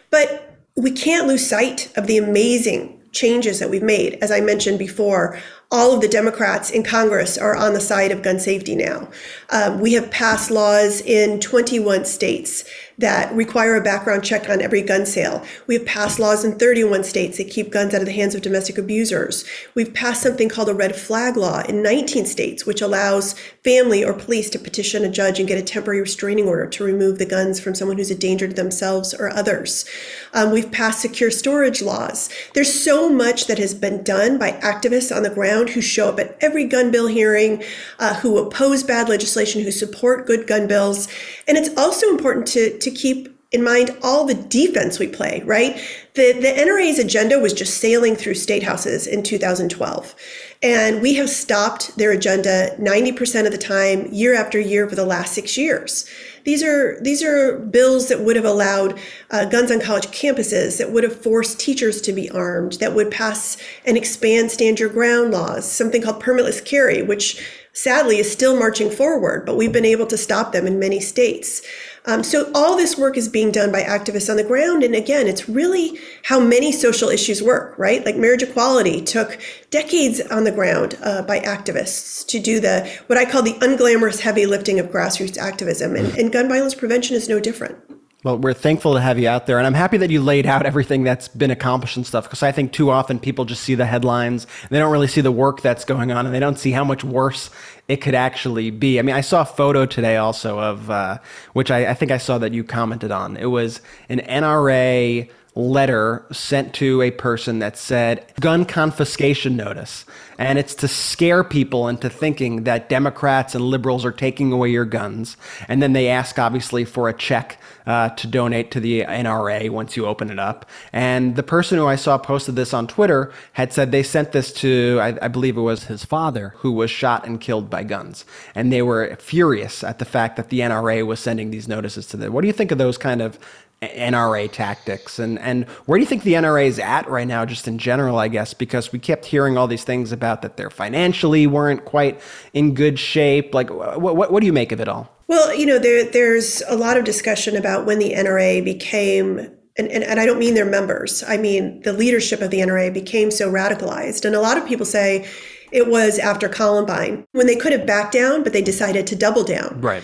But we can't lose sight of the amazing changes that we've made. As I mentioned before, all of the Democrats in Congress are on the side of gun safety now. Um, we have passed laws in 21 states that require a background check on every gun sale. We have passed laws in 31 states that keep guns out of the hands of domestic abusers. We've passed something called a red flag law in 19 states, which allows family or police to petition a judge and get a temporary restraining order to remove the guns from someone who's a danger to themselves or others. Um, we've passed secure storage laws. There's so much that has been done by activists on the ground who show up at every gun bill hearing, uh, who oppose bad legislation, who support good gun bills. And it's also important to, to keep in mind all the defense we play, right? The, the NRA's agenda was just sailing through state houses in 2012. And we have stopped their agenda 90% of the time, year after year, for the last six years. These are these are bills that would have allowed uh, guns on college campuses, that would have forced teachers to be armed, that would pass and expand stand your ground laws, something called permitless carry, which sadly is still marching forward, but we've been able to stop them in many states. Um, so all this work is being done by activists on the ground. And again, it's really how many social issues work, right? Like marriage equality took decades on the ground uh, by activists to do the what I call the unglamorous heavy lifting of grassroots activism. And, and gun violence prevention is no different. Well, we're thankful to have you out there, and I'm happy that you laid out everything that's been accomplished and stuff. Because I think too often people just see the headlines, and they don't really see the work that's going on, and they don't see how much worse it could actually be. I mean, I saw a photo today also of uh, which I, I think I saw that you commented on. It was an NRA letter sent to a person that said gun confiscation notice. And it's to scare people into thinking that Democrats and liberals are taking away your guns. And then they ask, obviously, for a check uh, to donate to the NRA once you open it up. And the person who I saw posted this on Twitter had said they sent this to, I, I believe it was his father, who was shot and killed by guns. And they were furious at the fact that the NRA was sending these notices to them. What do you think of those kind of NRA tactics and and where do you think the NRA is at right now just in general I guess because we kept hearing all these things about that they're financially weren't quite in good shape like what what, what do you make of it all Well you know there there's a lot of discussion about when the NRA became and, and, and I don't mean their members I mean the leadership of the NRA became so radicalized. And a lot of people say it was after Columbine when they could have backed down but they decided to double down. Right.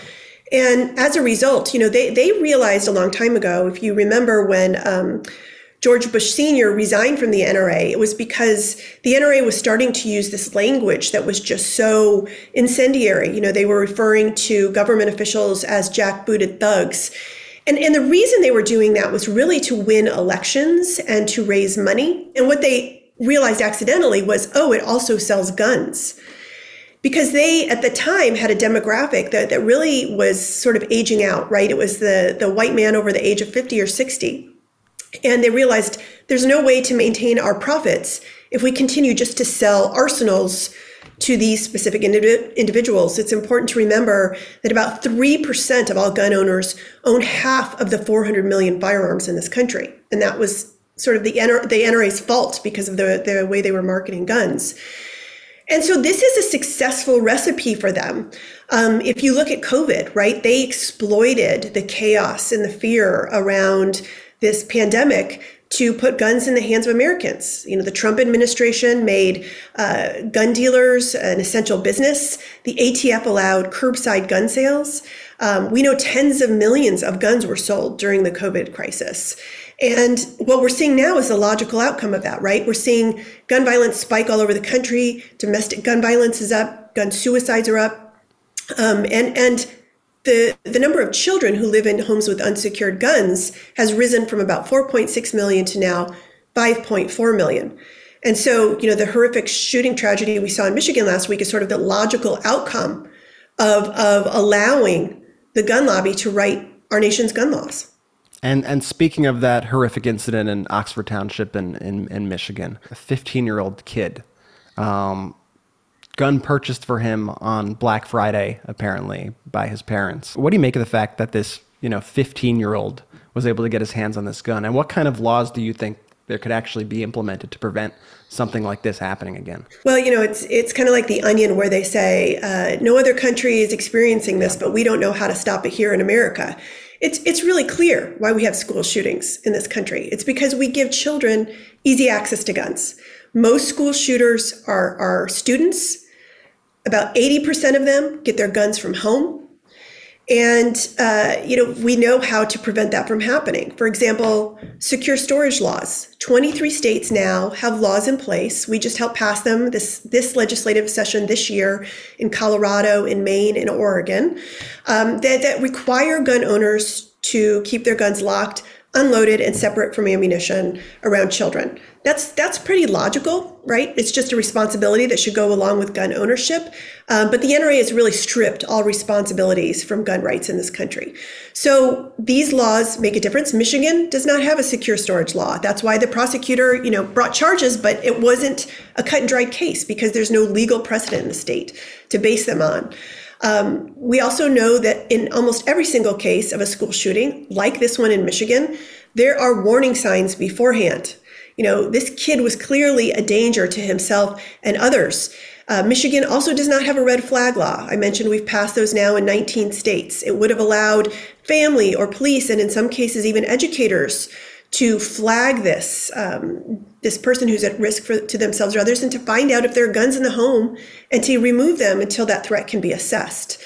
And as a result, you know, they, they realized a long time ago, if you remember when um, George Bush Sr. resigned from the NRA, it was because the NRA was starting to use this language that was just so incendiary. You know, they were referring to government officials as jackbooted thugs. And, and the reason they were doing that was really to win elections and to raise money. And what they realized accidentally was, oh, it also sells guns because they at the time had a demographic that, that really was sort of aging out right it was the the white man over the age of 50 or 60 and they realized there's no way to maintain our profits if we continue just to sell arsenals to these specific indiv- individuals. It's important to remember that about 3% of all gun owners own half of the 400 million firearms in this country. And that was sort of the, NR- the NRA's fault because of the, the way they were marketing guns. And so this is a successful recipe for them. Um, if you look at COVID, right, they exploited the chaos and the fear around this pandemic to put guns in the hands of Americans. You know, the Trump administration made uh, gun dealers an essential business. The ATF allowed curbside gun sales. Um, we know tens of millions of guns were sold during the COVID crisis. And what we're seeing now is the logical outcome of that, right? We're seeing gun violence spike all over the country. Domestic gun violence is up. Gun suicides are up. Um, and, and the, the number of children who live in homes with unsecured guns has risen from about 4.6 million to now 5.4 million. And so, you know, the horrific shooting tragedy we saw in Michigan last week is sort of the logical outcome of, of allowing the gun lobby to write our nation's gun laws. And and speaking of that horrific incident in Oxford Township in in, in Michigan, a 15 year old kid, um, gun purchased for him on Black Friday apparently by his parents. What do you make of the fact that this you know 15 year old was able to get his hands on this gun? And what kind of laws do you think there could actually be implemented to prevent something like this happening again? Well, you know, it's it's kind of like the onion, where they say uh, no other country is experiencing this, but we don't know how to stop it here in America. It's, it's really clear why we have school shootings in this country. It's because we give children easy access to guns. Most school shooters are, are students. About 80% of them get their guns from home. And, uh, you know, we know how to prevent that from happening. For example, secure storage laws. 23 states now have laws in place. We just helped pass them this, this legislative session this year in Colorado, in Maine, in Oregon, um, that, that require gun owners to keep their guns locked unloaded and separate from ammunition around children. That's that's pretty logical, right? It's just a responsibility that should go along with gun ownership. Um, but the NRA has really stripped all responsibilities from gun rights in this country. So these laws make a difference. Michigan does not have a secure storage law. That's why the prosecutor, you know, brought charges, but it wasn't a cut and dried case because there's no legal precedent in the state to base them on. Um, we also know that in almost every single case of a school shooting, like this one in Michigan, there are warning signs beforehand. You know, this kid was clearly a danger to himself and others. Uh, Michigan also does not have a red flag law. I mentioned we've passed those now in 19 states. It would have allowed family or police, and in some cases, even educators, to flag this um, this person who's at risk for, to themselves or others and to find out if there are guns in the home and to remove them until that threat can be assessed.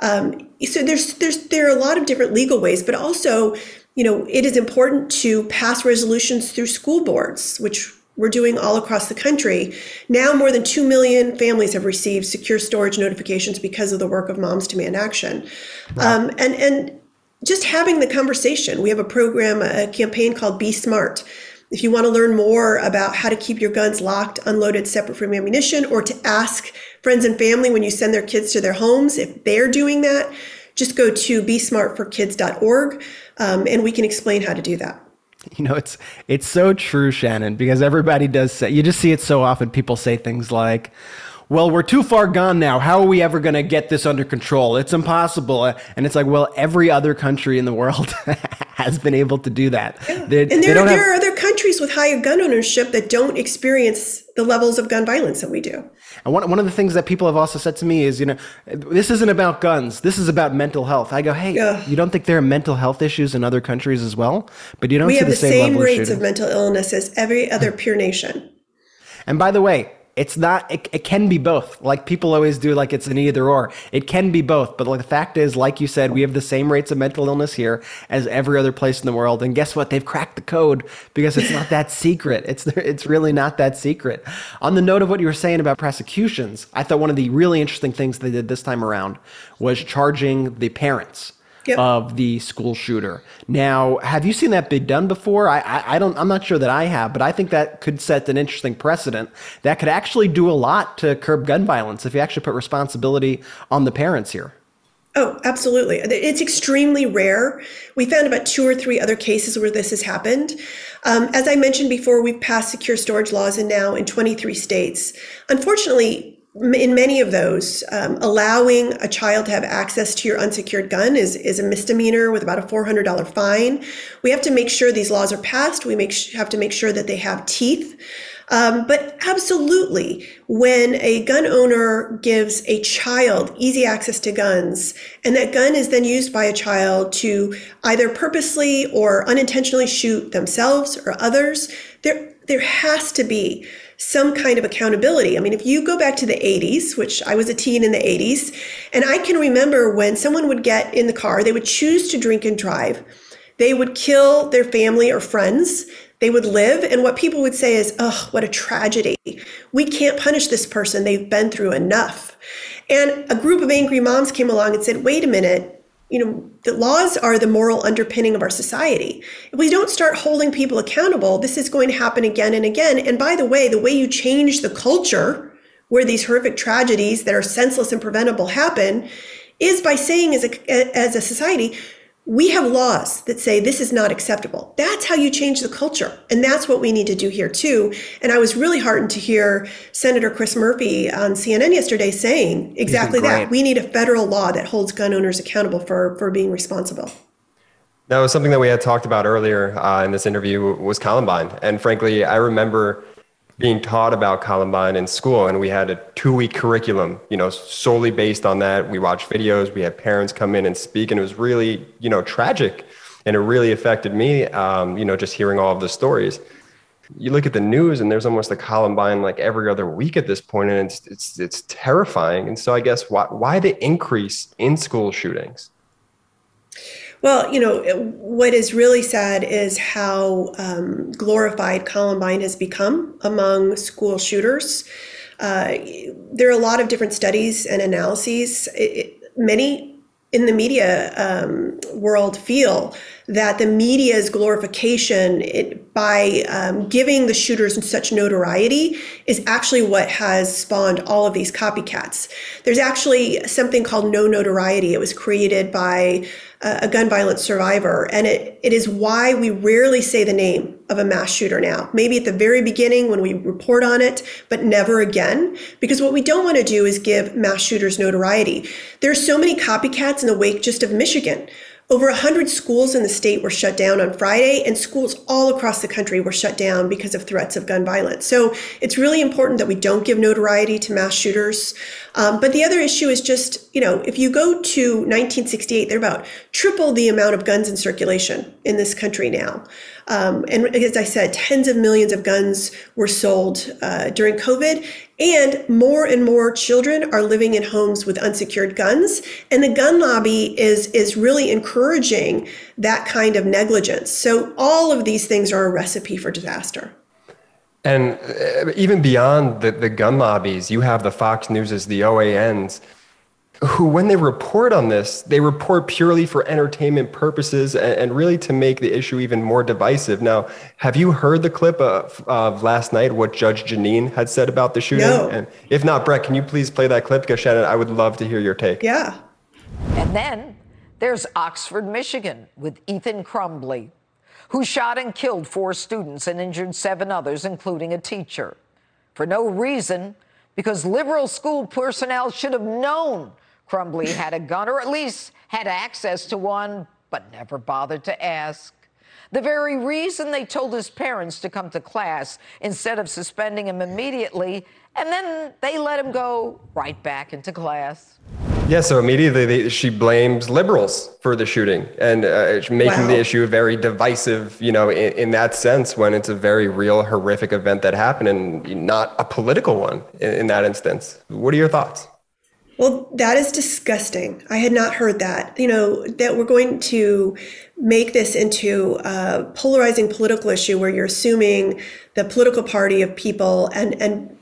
Um, so there's there's there are a lot of different legal ways, but also you know it is important to pass resolutions through school boards, which we're doing all across the country. Now, more than 2 million families have received secure storage notifications because of the work of Moms Demand Action. Wow. Um, and, and just having the conversation. We have a program, a campaign called Be Smart. If you want to learn more about how to keep your guns locked, unloaded, separate from ammunition, or to ask friends and family when you send their kids to their homes if they're doing that, just go to besmartforkids.org um, and we can explain how to do that. You know, it's it's so true, Shannon, because everybody does say you just see it so often. People say things like, well, we're too far gone now. How are we ever going to get this under control? It's impossible. And it's like, well, every other country in the world has been able to do that. Yeah. They, and there, there have... are other countries with higher gun ownership that don't experience the levels of gun violence that we do. And one, one of the things that people have also said to me is, you know, this isn't about guns. This is about mental health. I go, hey, yeah. you don't think there are mental health issues in other countries as well? But you don't we see the, the same, same rates of, of mental illness as every other peer nation. And by the way, It's not. It, it can be both. Like people always do. Like it's an either or. It can be both. But like the fact is, like you said, we have the same rates of mental illness here as every other place in the world. And guess what? They've cracked the code because it's not that secret. It's it's really not that secret. On the note of what you were saying about prosecutions, I thought one of the really interesting things they did this time around was charging the parents yep. of the school shooter. Now, have you seen that be done before? I, I, I, don't. I'm not sure that I have, but I think that could set an interesting precedent that could actually do a lot to curb gun violence if you actually put responsibility on the parents here. Oh, absolutely. It's extremely rare. We found about two or three other cases where this has happened. Um, as I mentioned before, we've passed secure storage laws and now in 23 states. Unfortunately, in many of those, um, allowing a child to have access to your unsecured gun is, is a misdemeanor with about a $400 fine. We have to make sure these laws are passed. We make, have to make sure that they have teeth. Um, but absolutely, when a gun owner gives a child easy access to guns, and that gun is then used by a child to either purposely or unintentionally shoot themselves or others, there, there has to be some kind of accountability. I mean, if you go back to the 80s, which I was a teen in the 80s, and I can remember when someone would get in the car, they would choose to drink and drive. They would kill their family or friends. They would live. And what people would say is, oh, what a tragedy. We can't punish this person. They've been through enough. And a group of angry moms came along and said, wait a minute, you know, the laws are the moral underpinning of our society. If we don't start holding people accountable, this is going to happen again and again. And by the way, the way you change the culture where these horrific tragedies that are senseless and preventable happen is by saying as a, as a society, we have laws that say this is not acceptable. That's how you change the culture. And that's what we need to do here too. And I was really heartened to hear Senator Chris Murphy on CNN yesterday saying exactly that. We need a federal law that holds gun owners accountable for, for being responsible. That was something that we had talked about earlier uh, in this interview was Columbine. And frankly, I remember being taught about Columbine in school, and we had a two-week curriculum, you know, solely based on that. We watched videos, we had parents come in and speak, and it was really, you know, tragic, and it really affected me, um, you know, just hearing all of the stories. You look at the news, and there's almost a Columbine like every other week at this point, and it's it's it's terrifying. And so, I guess why why the increase in school shootings? Well, you know, what is really sad is how um, glorified Columbine has become among school shooters. Uh, there are a lot of different studies and analyses. It, it, many in the media um, world feel that the media's glorification it, by um, giving the shooters such notoriety is actually what has spawned all of these copycats. There's actually something called no notoriety. It was created by a gun violence survivor. And it, it is why we rarely say the name of a mass shooter now. Maybe at the very beginning when we report on it, but never again. Because what we don't want to do is give mass shooters notoriety. There are so many copycats in the wake just of Michigan. Over 100 schools in the state were shut down on Friday, and schools all across the country were shut down because of threats of gun violence. So it's really important that we don't give notoriety to mass shooters. Um, but the other issue is just, you know, if you go to 1968, there are about triple the amount of guns in circulation in this country now. Um, and as I said, tens of millions of guns were sold uh, during COVID, and more and more children are living in homes with unsecured guns. And the gun lobby is is really encouraging that kind of negligence. So all of these things are a recipe for disaster. And uh, even beyond the, the gun lobbies, you have the Fox Newses, the OANs who, when they report on this, they report purely for entertainment purposes and, and, really to make the issue even more divisive. Now, have you heard the clip of, of last night, what Judge Jeanine had said about the shooting? No. And if not, Brett, can you please play that clip? Because Shannon, I would love to hear your take. Yeah. And then there's Oxford, Michigan, with Ethan Crumbley, who shot and killed four students and injured seven others, including a teacher. For no reason, because liberal school personnel should have known Crumbley had a gun, or at least had access to one, but never bothered to ask. The very reason they told his parents to come to class instead of suspending him immediately, and then they let him go right back into class. Yeah, so immediately they, she blames liberals for the shooting and uh, making wow. the issue very divisive, you know, in, in, that sense when it's a very real, horrific event that happened and not a political one in, in that instance. What are your thoughts? Well, that is disgusting. I had not heard that. You know, that we're going to make this into a polarizing political issue where you're assuming the political party of people and, and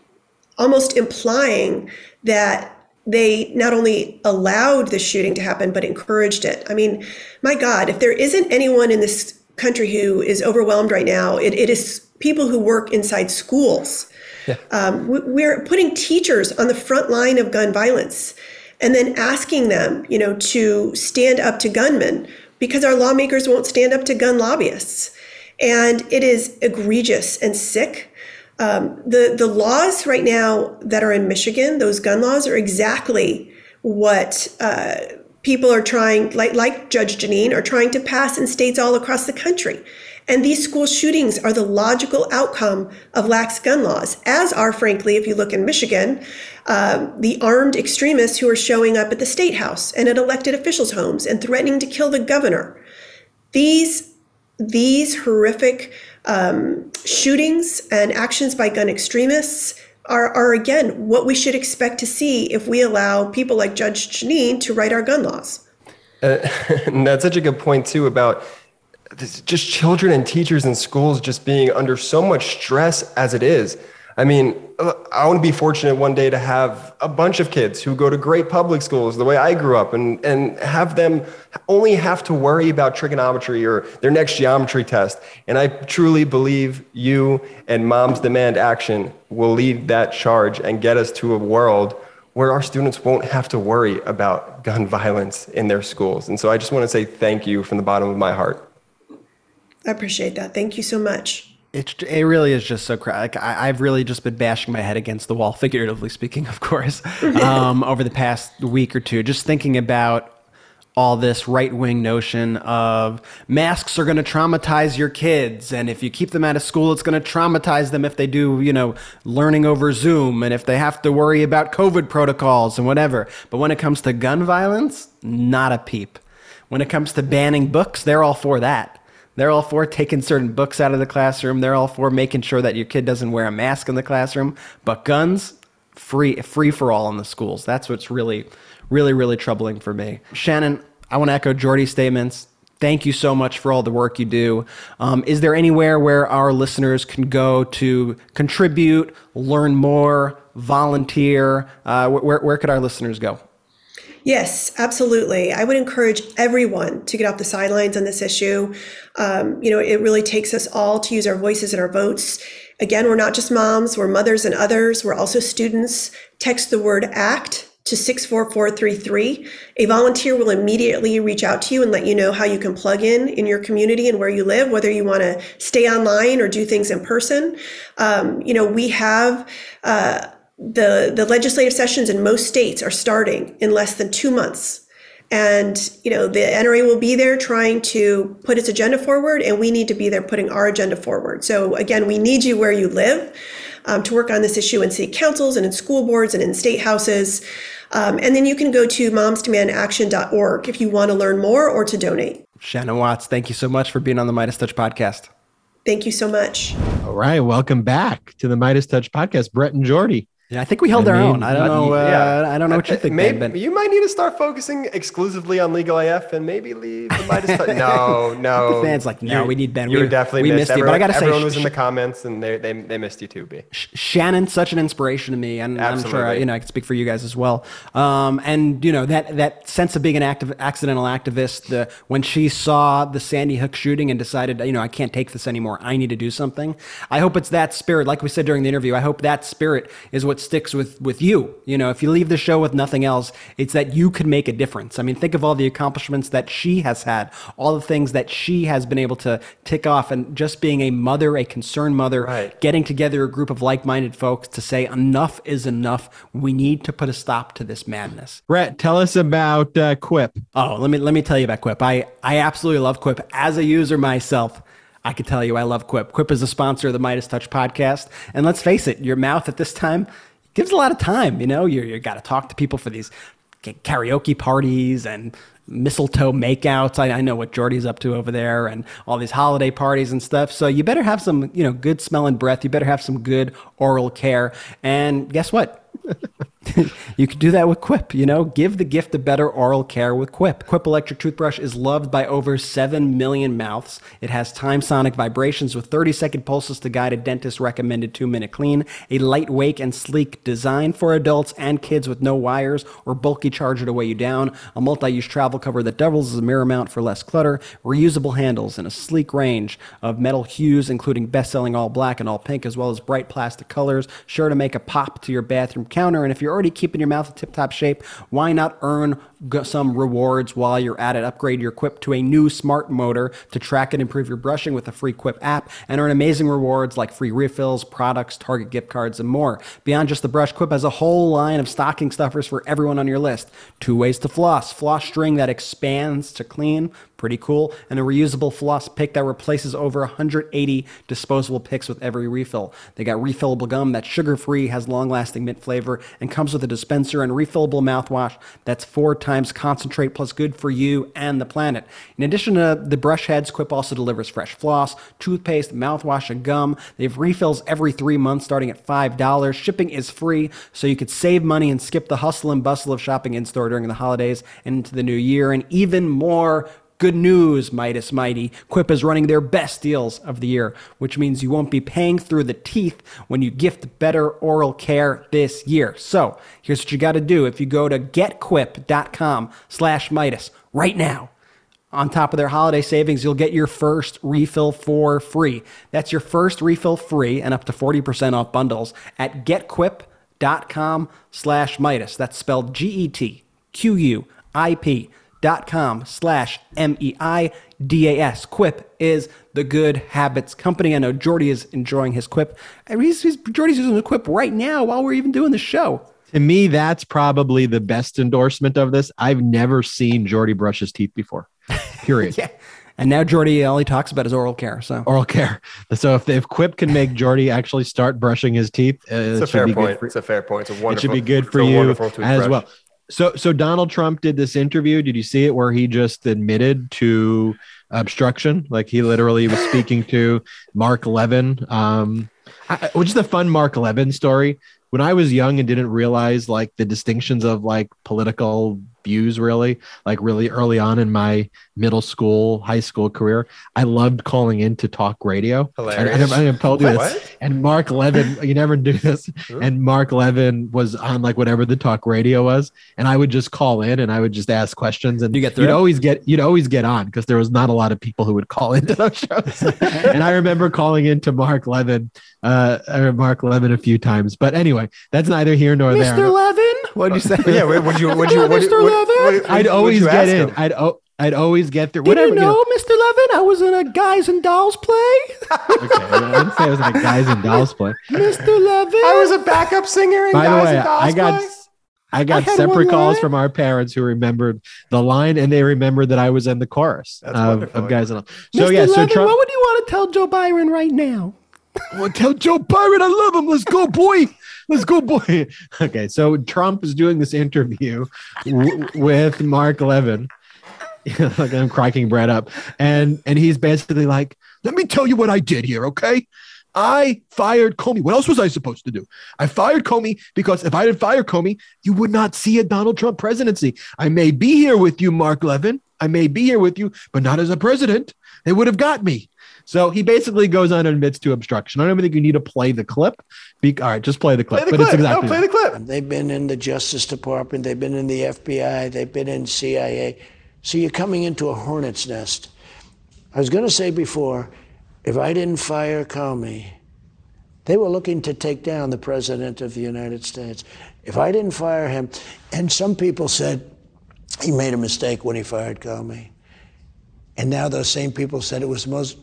almost implying that they not only allowed the shooting to happen, but encouraged it. I mean, my God, if there isn't anyone in this country who is overwhelmed right now, it, it is people who work inside schools. Yeah. Um, we're putting teachers on the front line of gun violence and then asking them, you know, to stand up to gunmen because our lawmakers won't stand up to gun lobbyists. And it is egregious and sick. Um, the the laws right now that are in Michigan, those gun laws, are exactly what uh, people are trying, like like Judge Jeanine, are trying to pass in states all across the country. And these school shootings are the logical outcome of lax gun laws, as are, frankly, if you look in Michigan, uh, the armed extremists who are showing up at the state house and at elected officials' homes and threatening to kill the governor. These these horrific um, shootings and actions by gun extremists are, are, again, what we should expect to see if we allow people like Judge Jeanine to write our gun laws. Uh, and that's such a good point, too, about just children and teachers in schools just being under so much stress as it is. I mean, I want to be fortunate one day to have a bunch of kids who go to great public schools the way I grew up and, and have them only have to worry about trigonometry or their next geometry test. And I truly believe you and Moms Demand Action will lead that charge and get us to a world where our students won't have to worry about gun violence in their schools. And so I just want to say thank you from the bottom of my heart. I appreciate that. Thank you so much. It's it really is just so crazy. Like I, have really just been bashing my head against the wall, figuratively speaking, of course, um, over the past week or two, just thinking about all this right wing notion of masks are going to traumatize your kids. And if you keep them out of school, it's going to traumatize them if they do, you know, learning over Zoom and if they have to worry about COVID protocols and whatever. But when it comes to gun violence, not a peep. When it comes to banning books, they're all for that. They're all for taking certain books out of the classroom. They're all for making sure that your kid doesn't wear a mask in the classroom. But guns, free free for all in the schools. That's what's really, really, really troubling for me. Shannon, I want to echo Jordy's statements. Thank you so much for all the work you do. Um, is there anywhere where our listeners can go to contribute, learn more, volunteer? Uh, where, where could our listeners go? Yes, absolutely. I would encourage everyone to get off the sidelines on this issue. Um, you know, it really takes us all to use our voices and our votes. Again, we're not just moms, we're mothers and others. We're also students. Text the word ACT to 64433. A volunteer will immediately reach out to you and let you know how you can plug in in your community and where you live, whether you want to stay online or do things in person. Um, you know, we have. Uh, the, the legislative sessions in most states are starting in less than two months. And, you know, the NRA will be there trying to put its agenda forward, and we need to be there putting our agenda forward. So, again, we need you where you live um, to work on this issue in city councils and in school boards and in state houses. Um, and then you can go to momsdemandaction.org if you want to learn more or to donate. Shannon Watts, thank you so much for being on the MeidasTouch podcast. Thank you so much. All right. Welcome back to the MeidasTouch podcast, Brett and Jordy. Yeah, I think we held I our mean, own. I don't know. Uh, yeah. I don't know what you think. Maybe ben, you might need to start focusing exclusively on legal AF and maybe leave the Meidas. no, no. the fans like no. we need Ben. You we, definitely we missed, missed you. But I gotta say, everyone was in the comments and they they, they missed you too. B. Shannon's such an inspiration to me, and Absolutely. I'm sure you know I can speak for you guys as well. Um, and you know that that sense of being an active accidental activist. The when she saw the Sandy Hook shooting and decided, you know, I can't take this anymore. I need to do something. I hope it's that spirit. Like we said during the interview, I hope that spirit is what sticks with with you. You know, if you leave the show with nothing else, it's that you could make a difference. I mean, think of all the accomplishments that she has had, all the things that she has been able to tick off, and just being a mother, a concerned mother, right. getting together a group of like minded folks to say, enough is enough. We need to put a stop to this madness. Brett, tell us about uh, Quip. Oh, let me let me tell you about Quip. I, I absolutely love Quip as a user myself. I can tell you I love Quip. Quip is a sponsor of the MeidasTouch podcast. And let's face it, your mouth at this time gives a lot of time. You know, you you got to talk to people for these karaoke parties and mistletoe makeouts. I, I, know what Jordy's up to over there and all these holiday parties and stuff. So you better have some, you know, good smelling breath. You better have some good oral care. And guess what? you can do that with Quip, you know? Give the gift of better oral care with Quip. Quip electric toothbrush is loved by over 7 million mouths. It has time sonic vibrations with 30 second pulses to guide a dentist recommended 2 minute clean, a lightweight and sleek design for adults and kids with no wires or bulky charger to weigh you down, a multi use travel cover that doubles as a mirror mount for less clutter, reusable handles, and a sleek range of metal hues, including best selling all black and all pink, as well as bright plastic colors, sure to make a pop to your bathroom counter. And if you're already keeping your mouth in tip top shape, why not earn some rewards while you're at it? Upgrade your Quip to a new smart motor to track and improve your brushing with a free Quip app and earn amazing rewards like free refills, products, Target gift cards, and more. Beyond just the brush, Quip has a whole line of stocking stuffers for everyone on your list. Two ways to floss, floss string that expands to clean, Pretty cool. And a reusable floss pick that replaces over 180 disposable picks with every refill. They got refillable gum that's sugar free, has long lasting mint flavor, and comes with a dispenser and refillable mouthwash that's four times concentrate plus good for you and the planet. In addition to the brush heads, Quip also delivers fresh floss, toothpaste, mouthwash, and gum. They have refills every three months starting at $5. Shipping is free, so you could save money and skip the hustle and bustle of shopping in store during the holidays and into the new year. And even more Good news, Meidas Mighty. Quip is running their best deals of the year, which means you won't be paying through the teeth when you gift better oral care this year. So here's what you got to do. If you go to getquip.com slash Meidas right now, on top of their holiday savings, you'll get your first refill for free. That's your first refill free and up to 40% off bundles at getquip.com slash Meidas. That's spelled G-E-T-Q-U-I-P dot com slash M-E-I-D-A-S. Quip is the good habits company. I know Jordy is enjoying his Quip. He's, he's, Jordy's using the Quip right now while we're even doing the show. To me, that's probably the best endorsement of this. I've never seen Jordy brush his teeth before. Period. yeah. And now Jordy, all he talks about is oral care. So oral care. So if, if Quip can make Jordy actually start brushing his teeth, uh, it's it a fair point. For, it's a fair point. It's a wonderful. It should be good for you as well. So, so Donald Trump did this interview. Did you see it where he just admitted to obstruction? Like he literally was speaking to Mark Levin, um, which is a fun Mark Levin story. When I was young and didn't realize like the distinctions of like political views really like really early on in my middle school high school career. I loved calling in to talk radio. Hilarious. I, I told you this. and mark levin you never do this. And mark levin was on like whatever the talk radio was. And i would just call in and i would just ask questions and you get you'd always get you'd always get on because there was not a lot of people who would call into those shows. And i remember calling into mark levin uh mark levin a few times. But anyway that's neither here nor Mr. there. Mr. Levin What'd you say? yeah, what'd you? Would you? Would you? What, what, I'd always get in. Him? I'd. Oh, I'd always get through. Did whatever, you know, you know, Mr. Levin? I was in a Guys and Dolls play. okay, I didn't say I was in a Guys and Dolls play. Mr. Levin, I was a backup singer in By Guys the way, and Dolls I got. Play? I got I separate calls from our parents who remembered the line and they remembered that I was in the chorus of, of, Guys and Dolls. So Mr. yeah, Levin, so Trump, what would you want to tell Joe Byron right now? well, tell Joe Byron I love him. Let's go, boy. Let's go, boy. Okay, so Trump is doing this interview w- with Mark Levin. like I'm cracking Brad up, and and he's basically like, "Let me tell you what I did here, okay? I fired Comey. What else was I supposed to do? I fired Comey because if I didn't fire Comey, you would not see a Donald Trump presidency. I may be here with you, Mark Levin. I may be here with you, but not as a president. They would have got me. So he basically goes on and admits to obstruction. I don't even think you need to play the clip. Be, all right, just play the clip. Play the but clip. It's exactly no, play the clip. They've been in the Justice Department. They've been in the FBI. They've been in CIA. So you're coming into a hornet's nest. I was going to say before, if I didn't fire Comey, they were looking to take down the president of the United States. If I didn't fire him, and some people said he made a mistake when he fired Comey. And now those same people said it was the most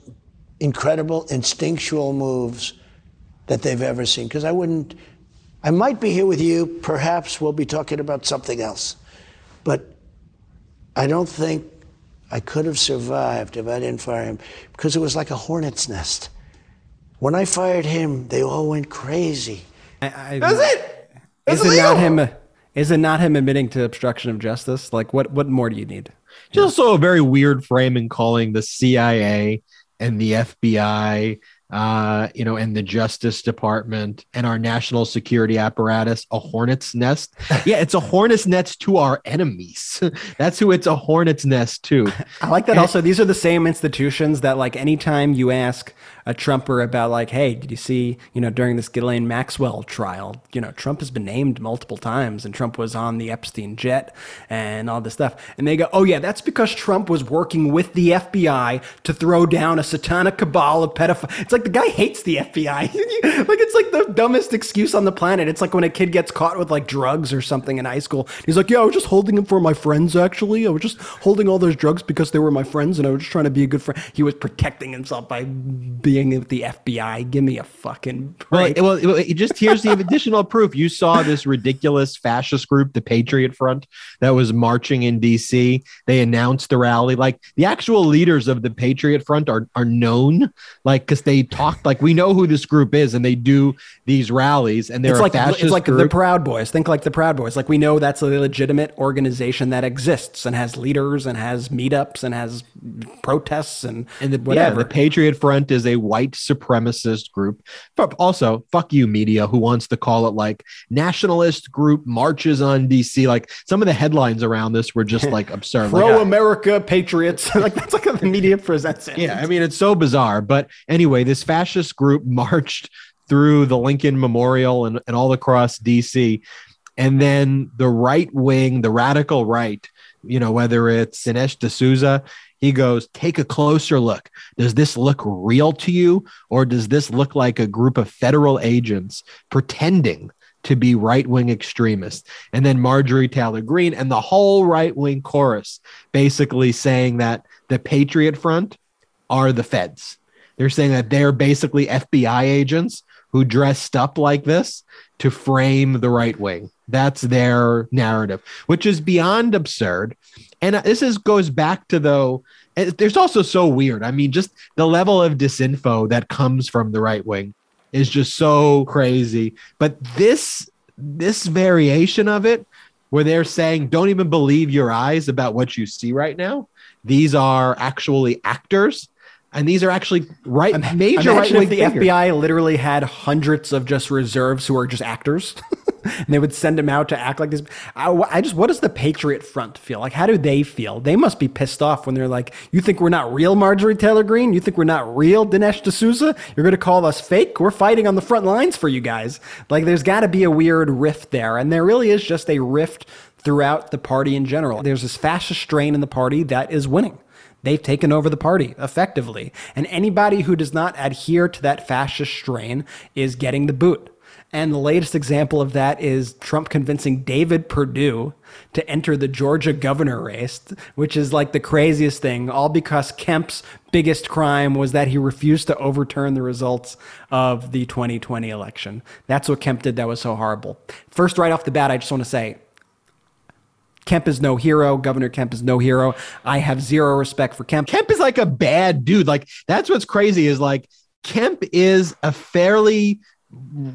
incredible instinctual moves that they've ever seen. Because I wouldn't, I might be here with you. Perhaps we'll be talking about something else. But I don't think I could have survived if I didn't fire him because it was like a hornet's nest. When I fired him, they all went crazy. I, I, That's it. It's isn't not him? Uh, is it not him admitting to obstruction of justice? Like, what what more do you need? Just also a very weird framing calling the CIA and the FBI uh, you know, and the Justice Department and our national security apparatus a hornet's nest. yeah, it's a hornet's nest to our enemies. That's who it's a hornet's nest to. I like that. And, also, these are the same institutions that, like, anytime you ask a Trumper about like, hey, did you see, you know, during this Ghislaine Maxwell trial, you know, Trump has been named multiple times and Trump was on the Epstein jet and all this stuff. And they go, oh yeah, that's because Trump was working with the FBI to throw down a satanic cabal of pedophiles. Like the guy hates the FBI. like it's like the dumbest excuse on the planet. It's like when a kid gets caught with like drugs or something in high school. He's like, yeah, I was just holding them for my friends actually. I was just holding all those drugs because they were my friends and I was just trying to be a good friend. He was protecting himself by being being with the FBI. Give me a fucking break. Well, well, it just here's the additional proof. You saw this ridiculous fascist group, the Patriot Front, that was marching in D.C. They announced the rally. Like the actual leaders of the Patriot Front are are known, like because they talked like we know who this group is, and they do these rallies, and they're it's like it's like group. the Proud Boys. Think like the Proud Boys. Like we know that's a legitimate organization that exists and has leaders and has meetups and has protests and and the, whatever. Yeah, the Patriot Front is a white supremacist group. But also, fuck you, media, who wants to call it like nationalist group marches on DC. Like some of the headlines around this were just like absurd. Pro like, America patriots. like that's like how the media presents it. Yeah, I mean it's so bizarre. But anyway, this fascist group marched through the Lincoln Memorial and, and all across DC. And then the right wing, the radical right, you know, whether it's Dinesh D'Souza, he goes, Take a closer look. Does this look real to you? Or does this look like a group of federal agents pretending to be right wing extremists? And then Marjorie Taylor Greene and the whole right wing chorus basically saying that the Patriot Front are the feds. They're saying that they're basically FBI agents who dressed up like this to frame the right wing. That's their narrative, which is beyond absurd. And uh, this is goes back to though. There's also so weird. I mean, just the level of disinfo that comes from the right wing is just so crazy. But this this variation of it, where they're saying, "Don't even believe your eyes about what you see right now." These are actually actors and these are actually right major right if the figures. FBI literally had hundreds of just reserves who are just actors, and they would send them out to act like this. I, I, just, what does the Patriot Front feel like? How do they feel? They must be pissed off when they're like, "You think we're not real, Marjorie Taylor Greene? You think we're not real, Dinesh D'Souza? You're going to call us fake? We're fighting on the front lines for you guys." Like, there's got to be a weird rift there, and there really is just a rift throughout the party in general. There's this fascist strain in the party that is winning. They've taken over the party effectively. And anybody who does not adhere to that fascist strain is getting the boot. And the latest example of that is Trump convincing David Perdue to enter the Georgia governor race, which is like the craziest thing, all because Kemp's biggest crime was that he refused to overturn the results of the 2020 election. That's what Kemp did that was so horrible. First, right off the bat, I just want to say Kemp is no hero. Governor Kemp is no hero. I have zero respect for Kemp. Kemp is like a bad dude. Like that's what's crazy is like Kemp is a fairly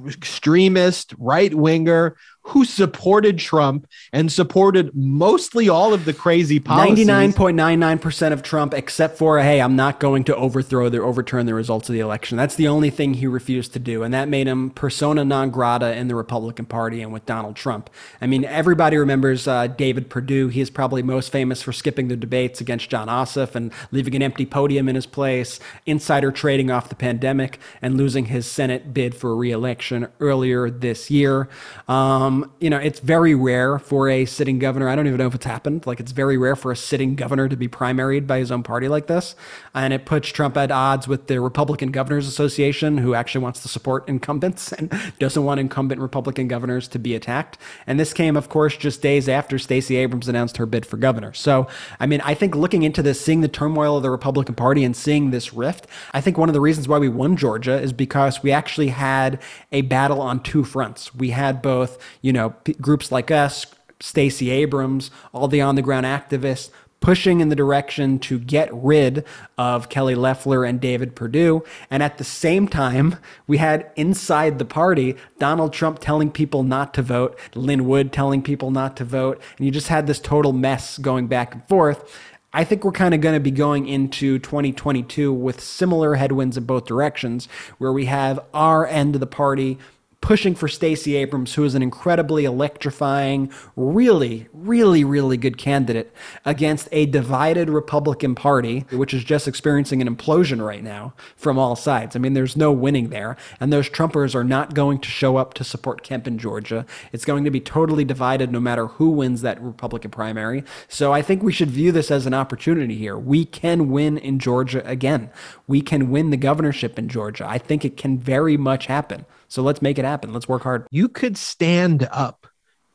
extremist right winger who supported Trump and supported mostly all of the crazy policies. 99.99% of Trump, except for, hey, I'm not going to overthrow or overturn the results of the election. That's the only thing he refused to do. And that made him persona non grata in the Republican Party and with Donald Trump. I mean, everybody remembers uh, David Perdue. He is probably most famous for skipping the debates against Jon Ossoff and leaving an empty podium in his place, insider trading off the pandemic, and losing his Senate bid for reelection earlier this year. Um, um, you know, it's very rare for a sitting governor. I don't even know if it's happened. Like, it's very rare for a sitting governor to be primaried by his own party like this. And it puts Trump at odds with the Republican Governors Association, who actually wants to support incumbents and doesn't want incumbent Republican governors to be attacked. And this came, of course, just days after Stacey Abrams announced her bid for governor. So, I mean, I think looking into this, seeing the turmoil of the Republican Party and seeing this rift, I think one of the reasons why we won Georgia is because we actually had a battle on two fronts. We had both, you know, p- groups like us, Stacey Abrams, all the on the ground activists pushing in the direction to get rid of Kelly Loeffler and David Perdue. And at the same time, we had inside the party Donald Trump telling people not to vote, Lin Wood telling people not to vote. And you just had this total mess going back and forth. I think we're kind of going to be going into 2022 with similar headwinds in both directions, where we have our end of the party pushing for Stacey Abrams, who is an incredibly electrifying, really, really, really good candidate against a divided Republican Party, which is just experiencing an implosion right now from all sides. I mean, there's no winning there. And those Trumpers are not going to show up to support Kemp in Georgia. It's going to be totally divided no matter who wins that Republican primary. So I think we should view this as an opportunity here. We can win in Georgia again. We can win the governorship in Georgia. I think it can very much happen. So let's make it happen. Let's work hard. You could stand up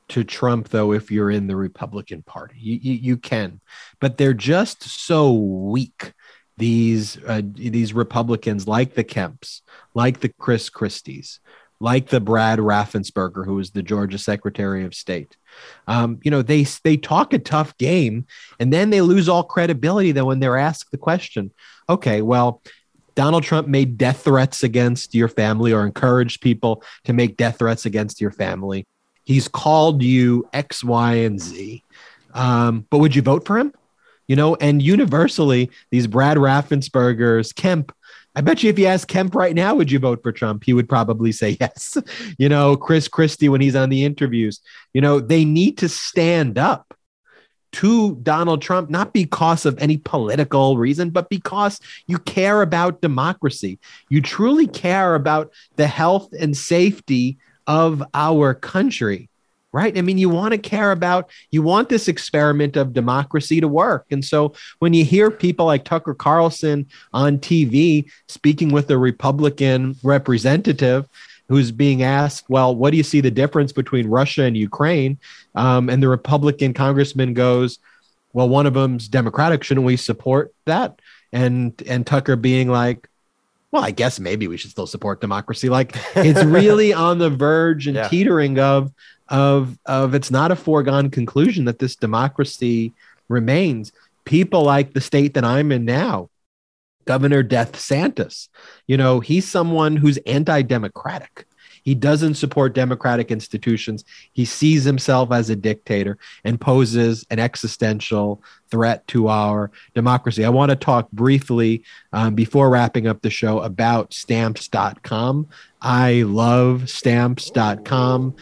to Trump, though, if you're in the Republican Party. You, you, you can, but they're just so weak. These uh, these Republicans, like the Kemps, like the Chris Christies, like the Brad Raffensperger, who was the Georgia Secretary of State. Um, you know, they they talk a tough game, and then they lose all credibility. Then when they're asked the question, okay, well, Donald Trump made death threats against your family or encouraged people to make death threats against your family. He's called you X, Y, and Z. Um, but would you vote for him? You know, and universally, these Brad Raffenspergers, Kemp, I bet you if you ask Kemp right now, would you vote for Trump? He would probably say yes. you know, Chris Christie, when he's on the interviews, you know, they need to stand up to Donald Trump, not because of any political reason, but because you care about democracy. You truly care about the health and safety of our country, right? I mean, you want to care about, you want this experiment of democracy to work. And so when you hear people like Tucker Carlson on TV speaking with a Republican representative, who's being asked, well, what do you see the difference between Russia and Ukraine? Um, and the Republican congressman goes, well, one of them's Democratic. Shouldn't we support that? And and Tucker being like, well, I guess maybe we should still support democracy. Like it's really on the verge and yeah. teetering of of of it's not a foregone conclusion that this democracy remains. People like the state that I'm in now, Governor Death DeSantis. You know, he's someone who's anti-democratic. He doesn't support democratic institutions. He sees himself as a dictator and poses an existential threat to our democracy. I want to talk briefly um, before wrapping up the show about stamps.com. I love stamps.com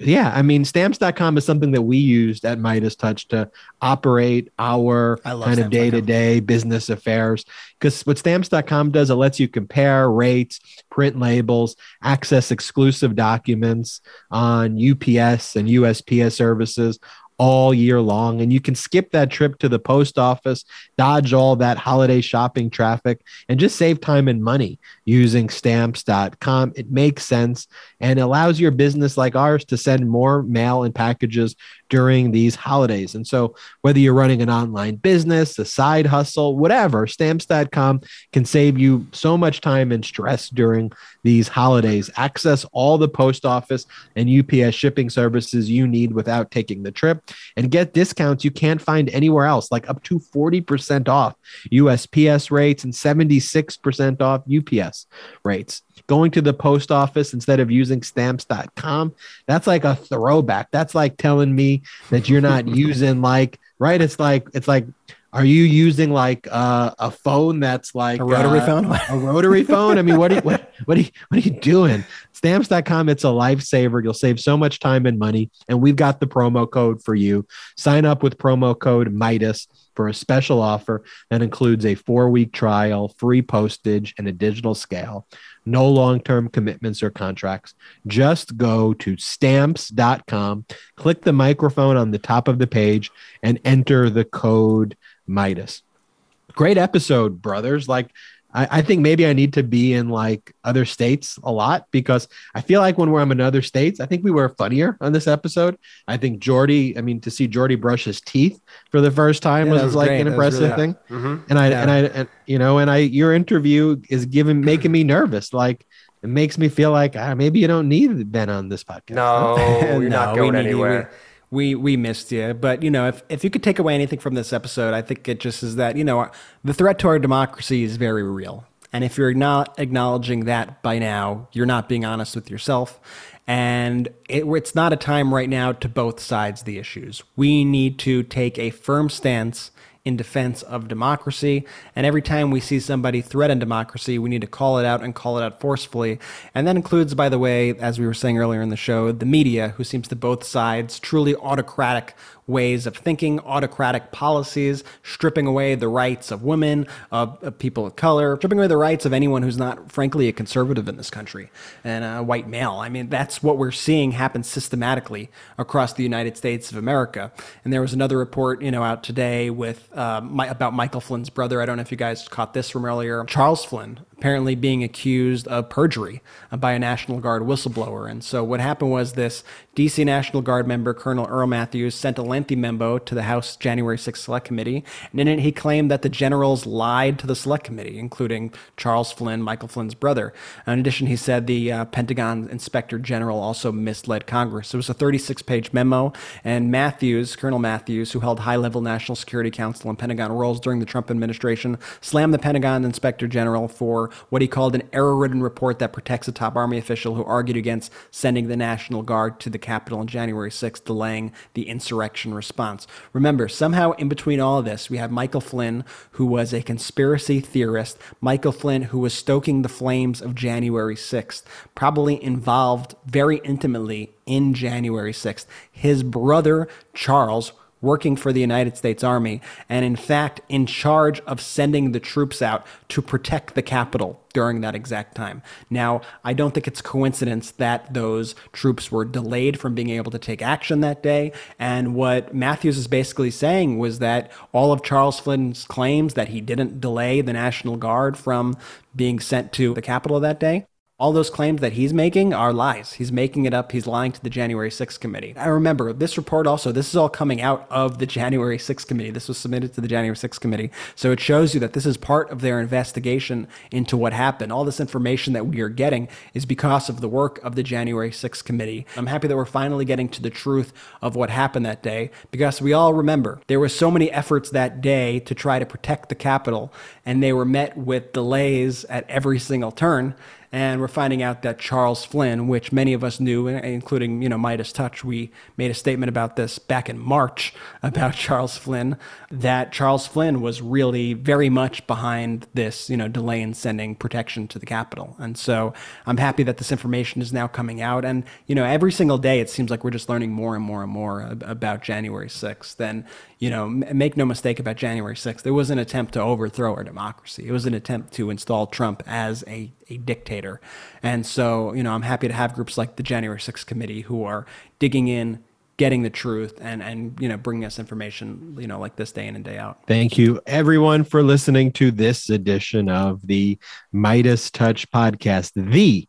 yeah, I mean, stamps.com is something that we used at MeidasTouch to operate our kind of day to day business affairs. Because what stamps.com does, it lets you compare rates, print labels, access exclusive documents on UPS and USPS services all year long. And you can skip that trip to the post office, dodge all that holiday shopping traffic, and just save time and money using stamps.com. It makes sense and allows your business like ours to send more mail and packages during these holidays. And so, whether you're running an online business, a side hustle, whatever, stamps.com can save you so much time and stress during these holidays. Access all the post office and UPS shipping services you need without taking the trip and get discounts you can't find anywhere else, like up to 40% off USPS rates and 76% off UPS rates going to the post office instead of using stamps.com, that's like a throwback. That's like telling me that you're not using like, right? It's like, it's like, are you using like uh, a phone that's like a rotary uh, phone? a rotary phone? I mean, what are you, what, what are you, what are you doing? Stamps.com, it's a lifesaver. You'll save so much time and money. And we've got the promo code for you. Sign up with promo code Meidas for a special offer that includes a four week trial, free postage, and a digital scale no long term commitments or contracts. Just go to stamps.com, click the microphone on the top of the page, and enter the code Meidas. Great episode, brothers. Like, I, I, think maybe I need to be in like other states a lot because I feel like when we're in other states, I think we were funnier on this episode. I think Jordy, I mean, to see Jordy brush his teeth for the first time yeah, was, was, like great. an impressive really, thing. Mm-hmm. And I, yeah. and I, and, you know, and I, your interview is giving, making me nervous. Like, it makes me feel like ah, maybe you don't need Ben on this podcast. No, you're no, not going anywhere. We, we missed you. But you know, if if you could take away anything from this episode, I think it just is that you know the threat to our democracy is very real. And if you're not acknowledging that by now, you're not being honest with yourself. And it, it's not a time right now to both sides the issues. We need to take a firm stance in defense of democracy. And every time we see somebody threaten democracy, we need to call it out and call it out forcefully. And that includes, by the way, as we were saying earlier in the show, the media, who seems to both sides truly autocratic ways of thinking, autocratic policies, stripping away the rights of women, of, of, people of color, stripping away the rights of anyone who's not, frankly, a conservative in this country and a white male. I mean, that's what we're seeing happen systematically across the United States of America. And there was another report, you know, out today with uh, my, about Michael Flynn's brother. I don't know if you guys caught this from earlier. Charles Flynn, apparently being accused of perjury by a National Guard whistleblower. And so what happened was this DC National Guard member, Colonel Earl Matthews, sent a lengthy memo to the House January 6th Select Committee. And in it, he claimed that the generals lied to the Select Committee, including Charles Flynn, Michael Flynn's brother. In addition, he said the uh, Pentagon Inspector General also misled Congress. It was a 36 page memo. And Matthews, Colonel Matthews, who held high level National Security Council and Pentagon roles during the Trump administration, slammed the Pentagon Inspector General for what he called an error ridden report that protects a top Army official who argued against sending the National Guard to the Capitol on January 6th, delaying the insurrection response. Remember, somehow in between all of this, we have Michael Flynn, who was a conspiracy theorist, Michael Flynn, who was stoking the flames of January 6th, probably involved very intimately in January 6th. His brother, Charles, working for the United States Army, and in fact, in charge of sending the troops out to protect the capital during that exact time. Now, I don't think it's coincidence that those troops were delayed from being able to take action that day. And what Matthews is basically saying was that all of Charles Flynn's claims that he didn't delay the National Guard from being sent to the capital that day all those claims that he's making are lies. He's making it up. He's lying to the January 6th committee. I remember this report also, this is all coming out of the January 6th committee. This was submitted to the January 6th committee. So it shows you that this is part of their investigation into what happened. All this information that we are getting is because of the work of the January 6th committee. I'm happy that we're finally getting to the truth of what happened that day because we all remember there were so many efforts that day to try to protect the Capitol and they were met with delays at every single turn and we're finding out that Charles Flynn, which many of us knew, including you know MeidasTouch, we made a statement about this back in March about Charles Flynn, that Charles Flynn was really very much behind this you know delay in sending protection to the Capitol, and so I'm happy that this information is now coming out, and you know every single day it seems like we're just learning more and more and more about January 6th, and you know, make no mistake about January 6th. There was an attempt to overthrow our democracy. It was an attempt to install Trump as a, a dictator. And so, you know, I'm happy to have groups like the January 6th committee who are digging in, getting the truth and and you know bringing us information you know like this day in and day out thank you everyone for listening to this edition of the MeidasTouch podcast the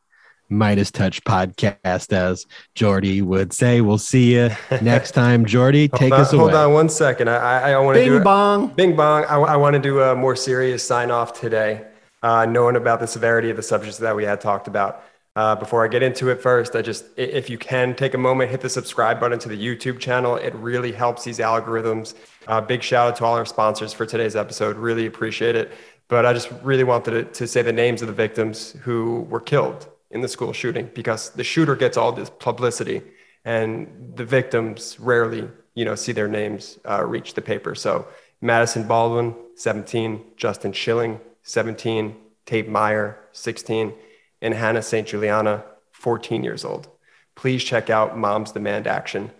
MeidasTouch podcast, as Jordy would say. We'll see you next time. Jordy, take on, us away. Hold on one second. I, I, I want to do Bing bong. Bing bong. I, I want to do a more serious sign off today, uh, knowing about the severity of the subjects that we had talked about. Uh, before I get into it first, I just, if you can take a moment, hit the subscribe button to the YouTube channel. It really helps these algorithms. Uh, big shout out to all our sponsors for today's episode. Really appreciate it. But I just really wanted to, to say the names of the victims who were killed in the school shooting because the shooter gets all this publicity and the victims rarely you know see their names uh, reach the paper. So Madisyn baldwin 17 justin Shilling, 17 tate Myre, 16 and Hana st juliana 14 years old. Please check out moms demand action.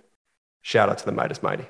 Shout out to the Meidas mighty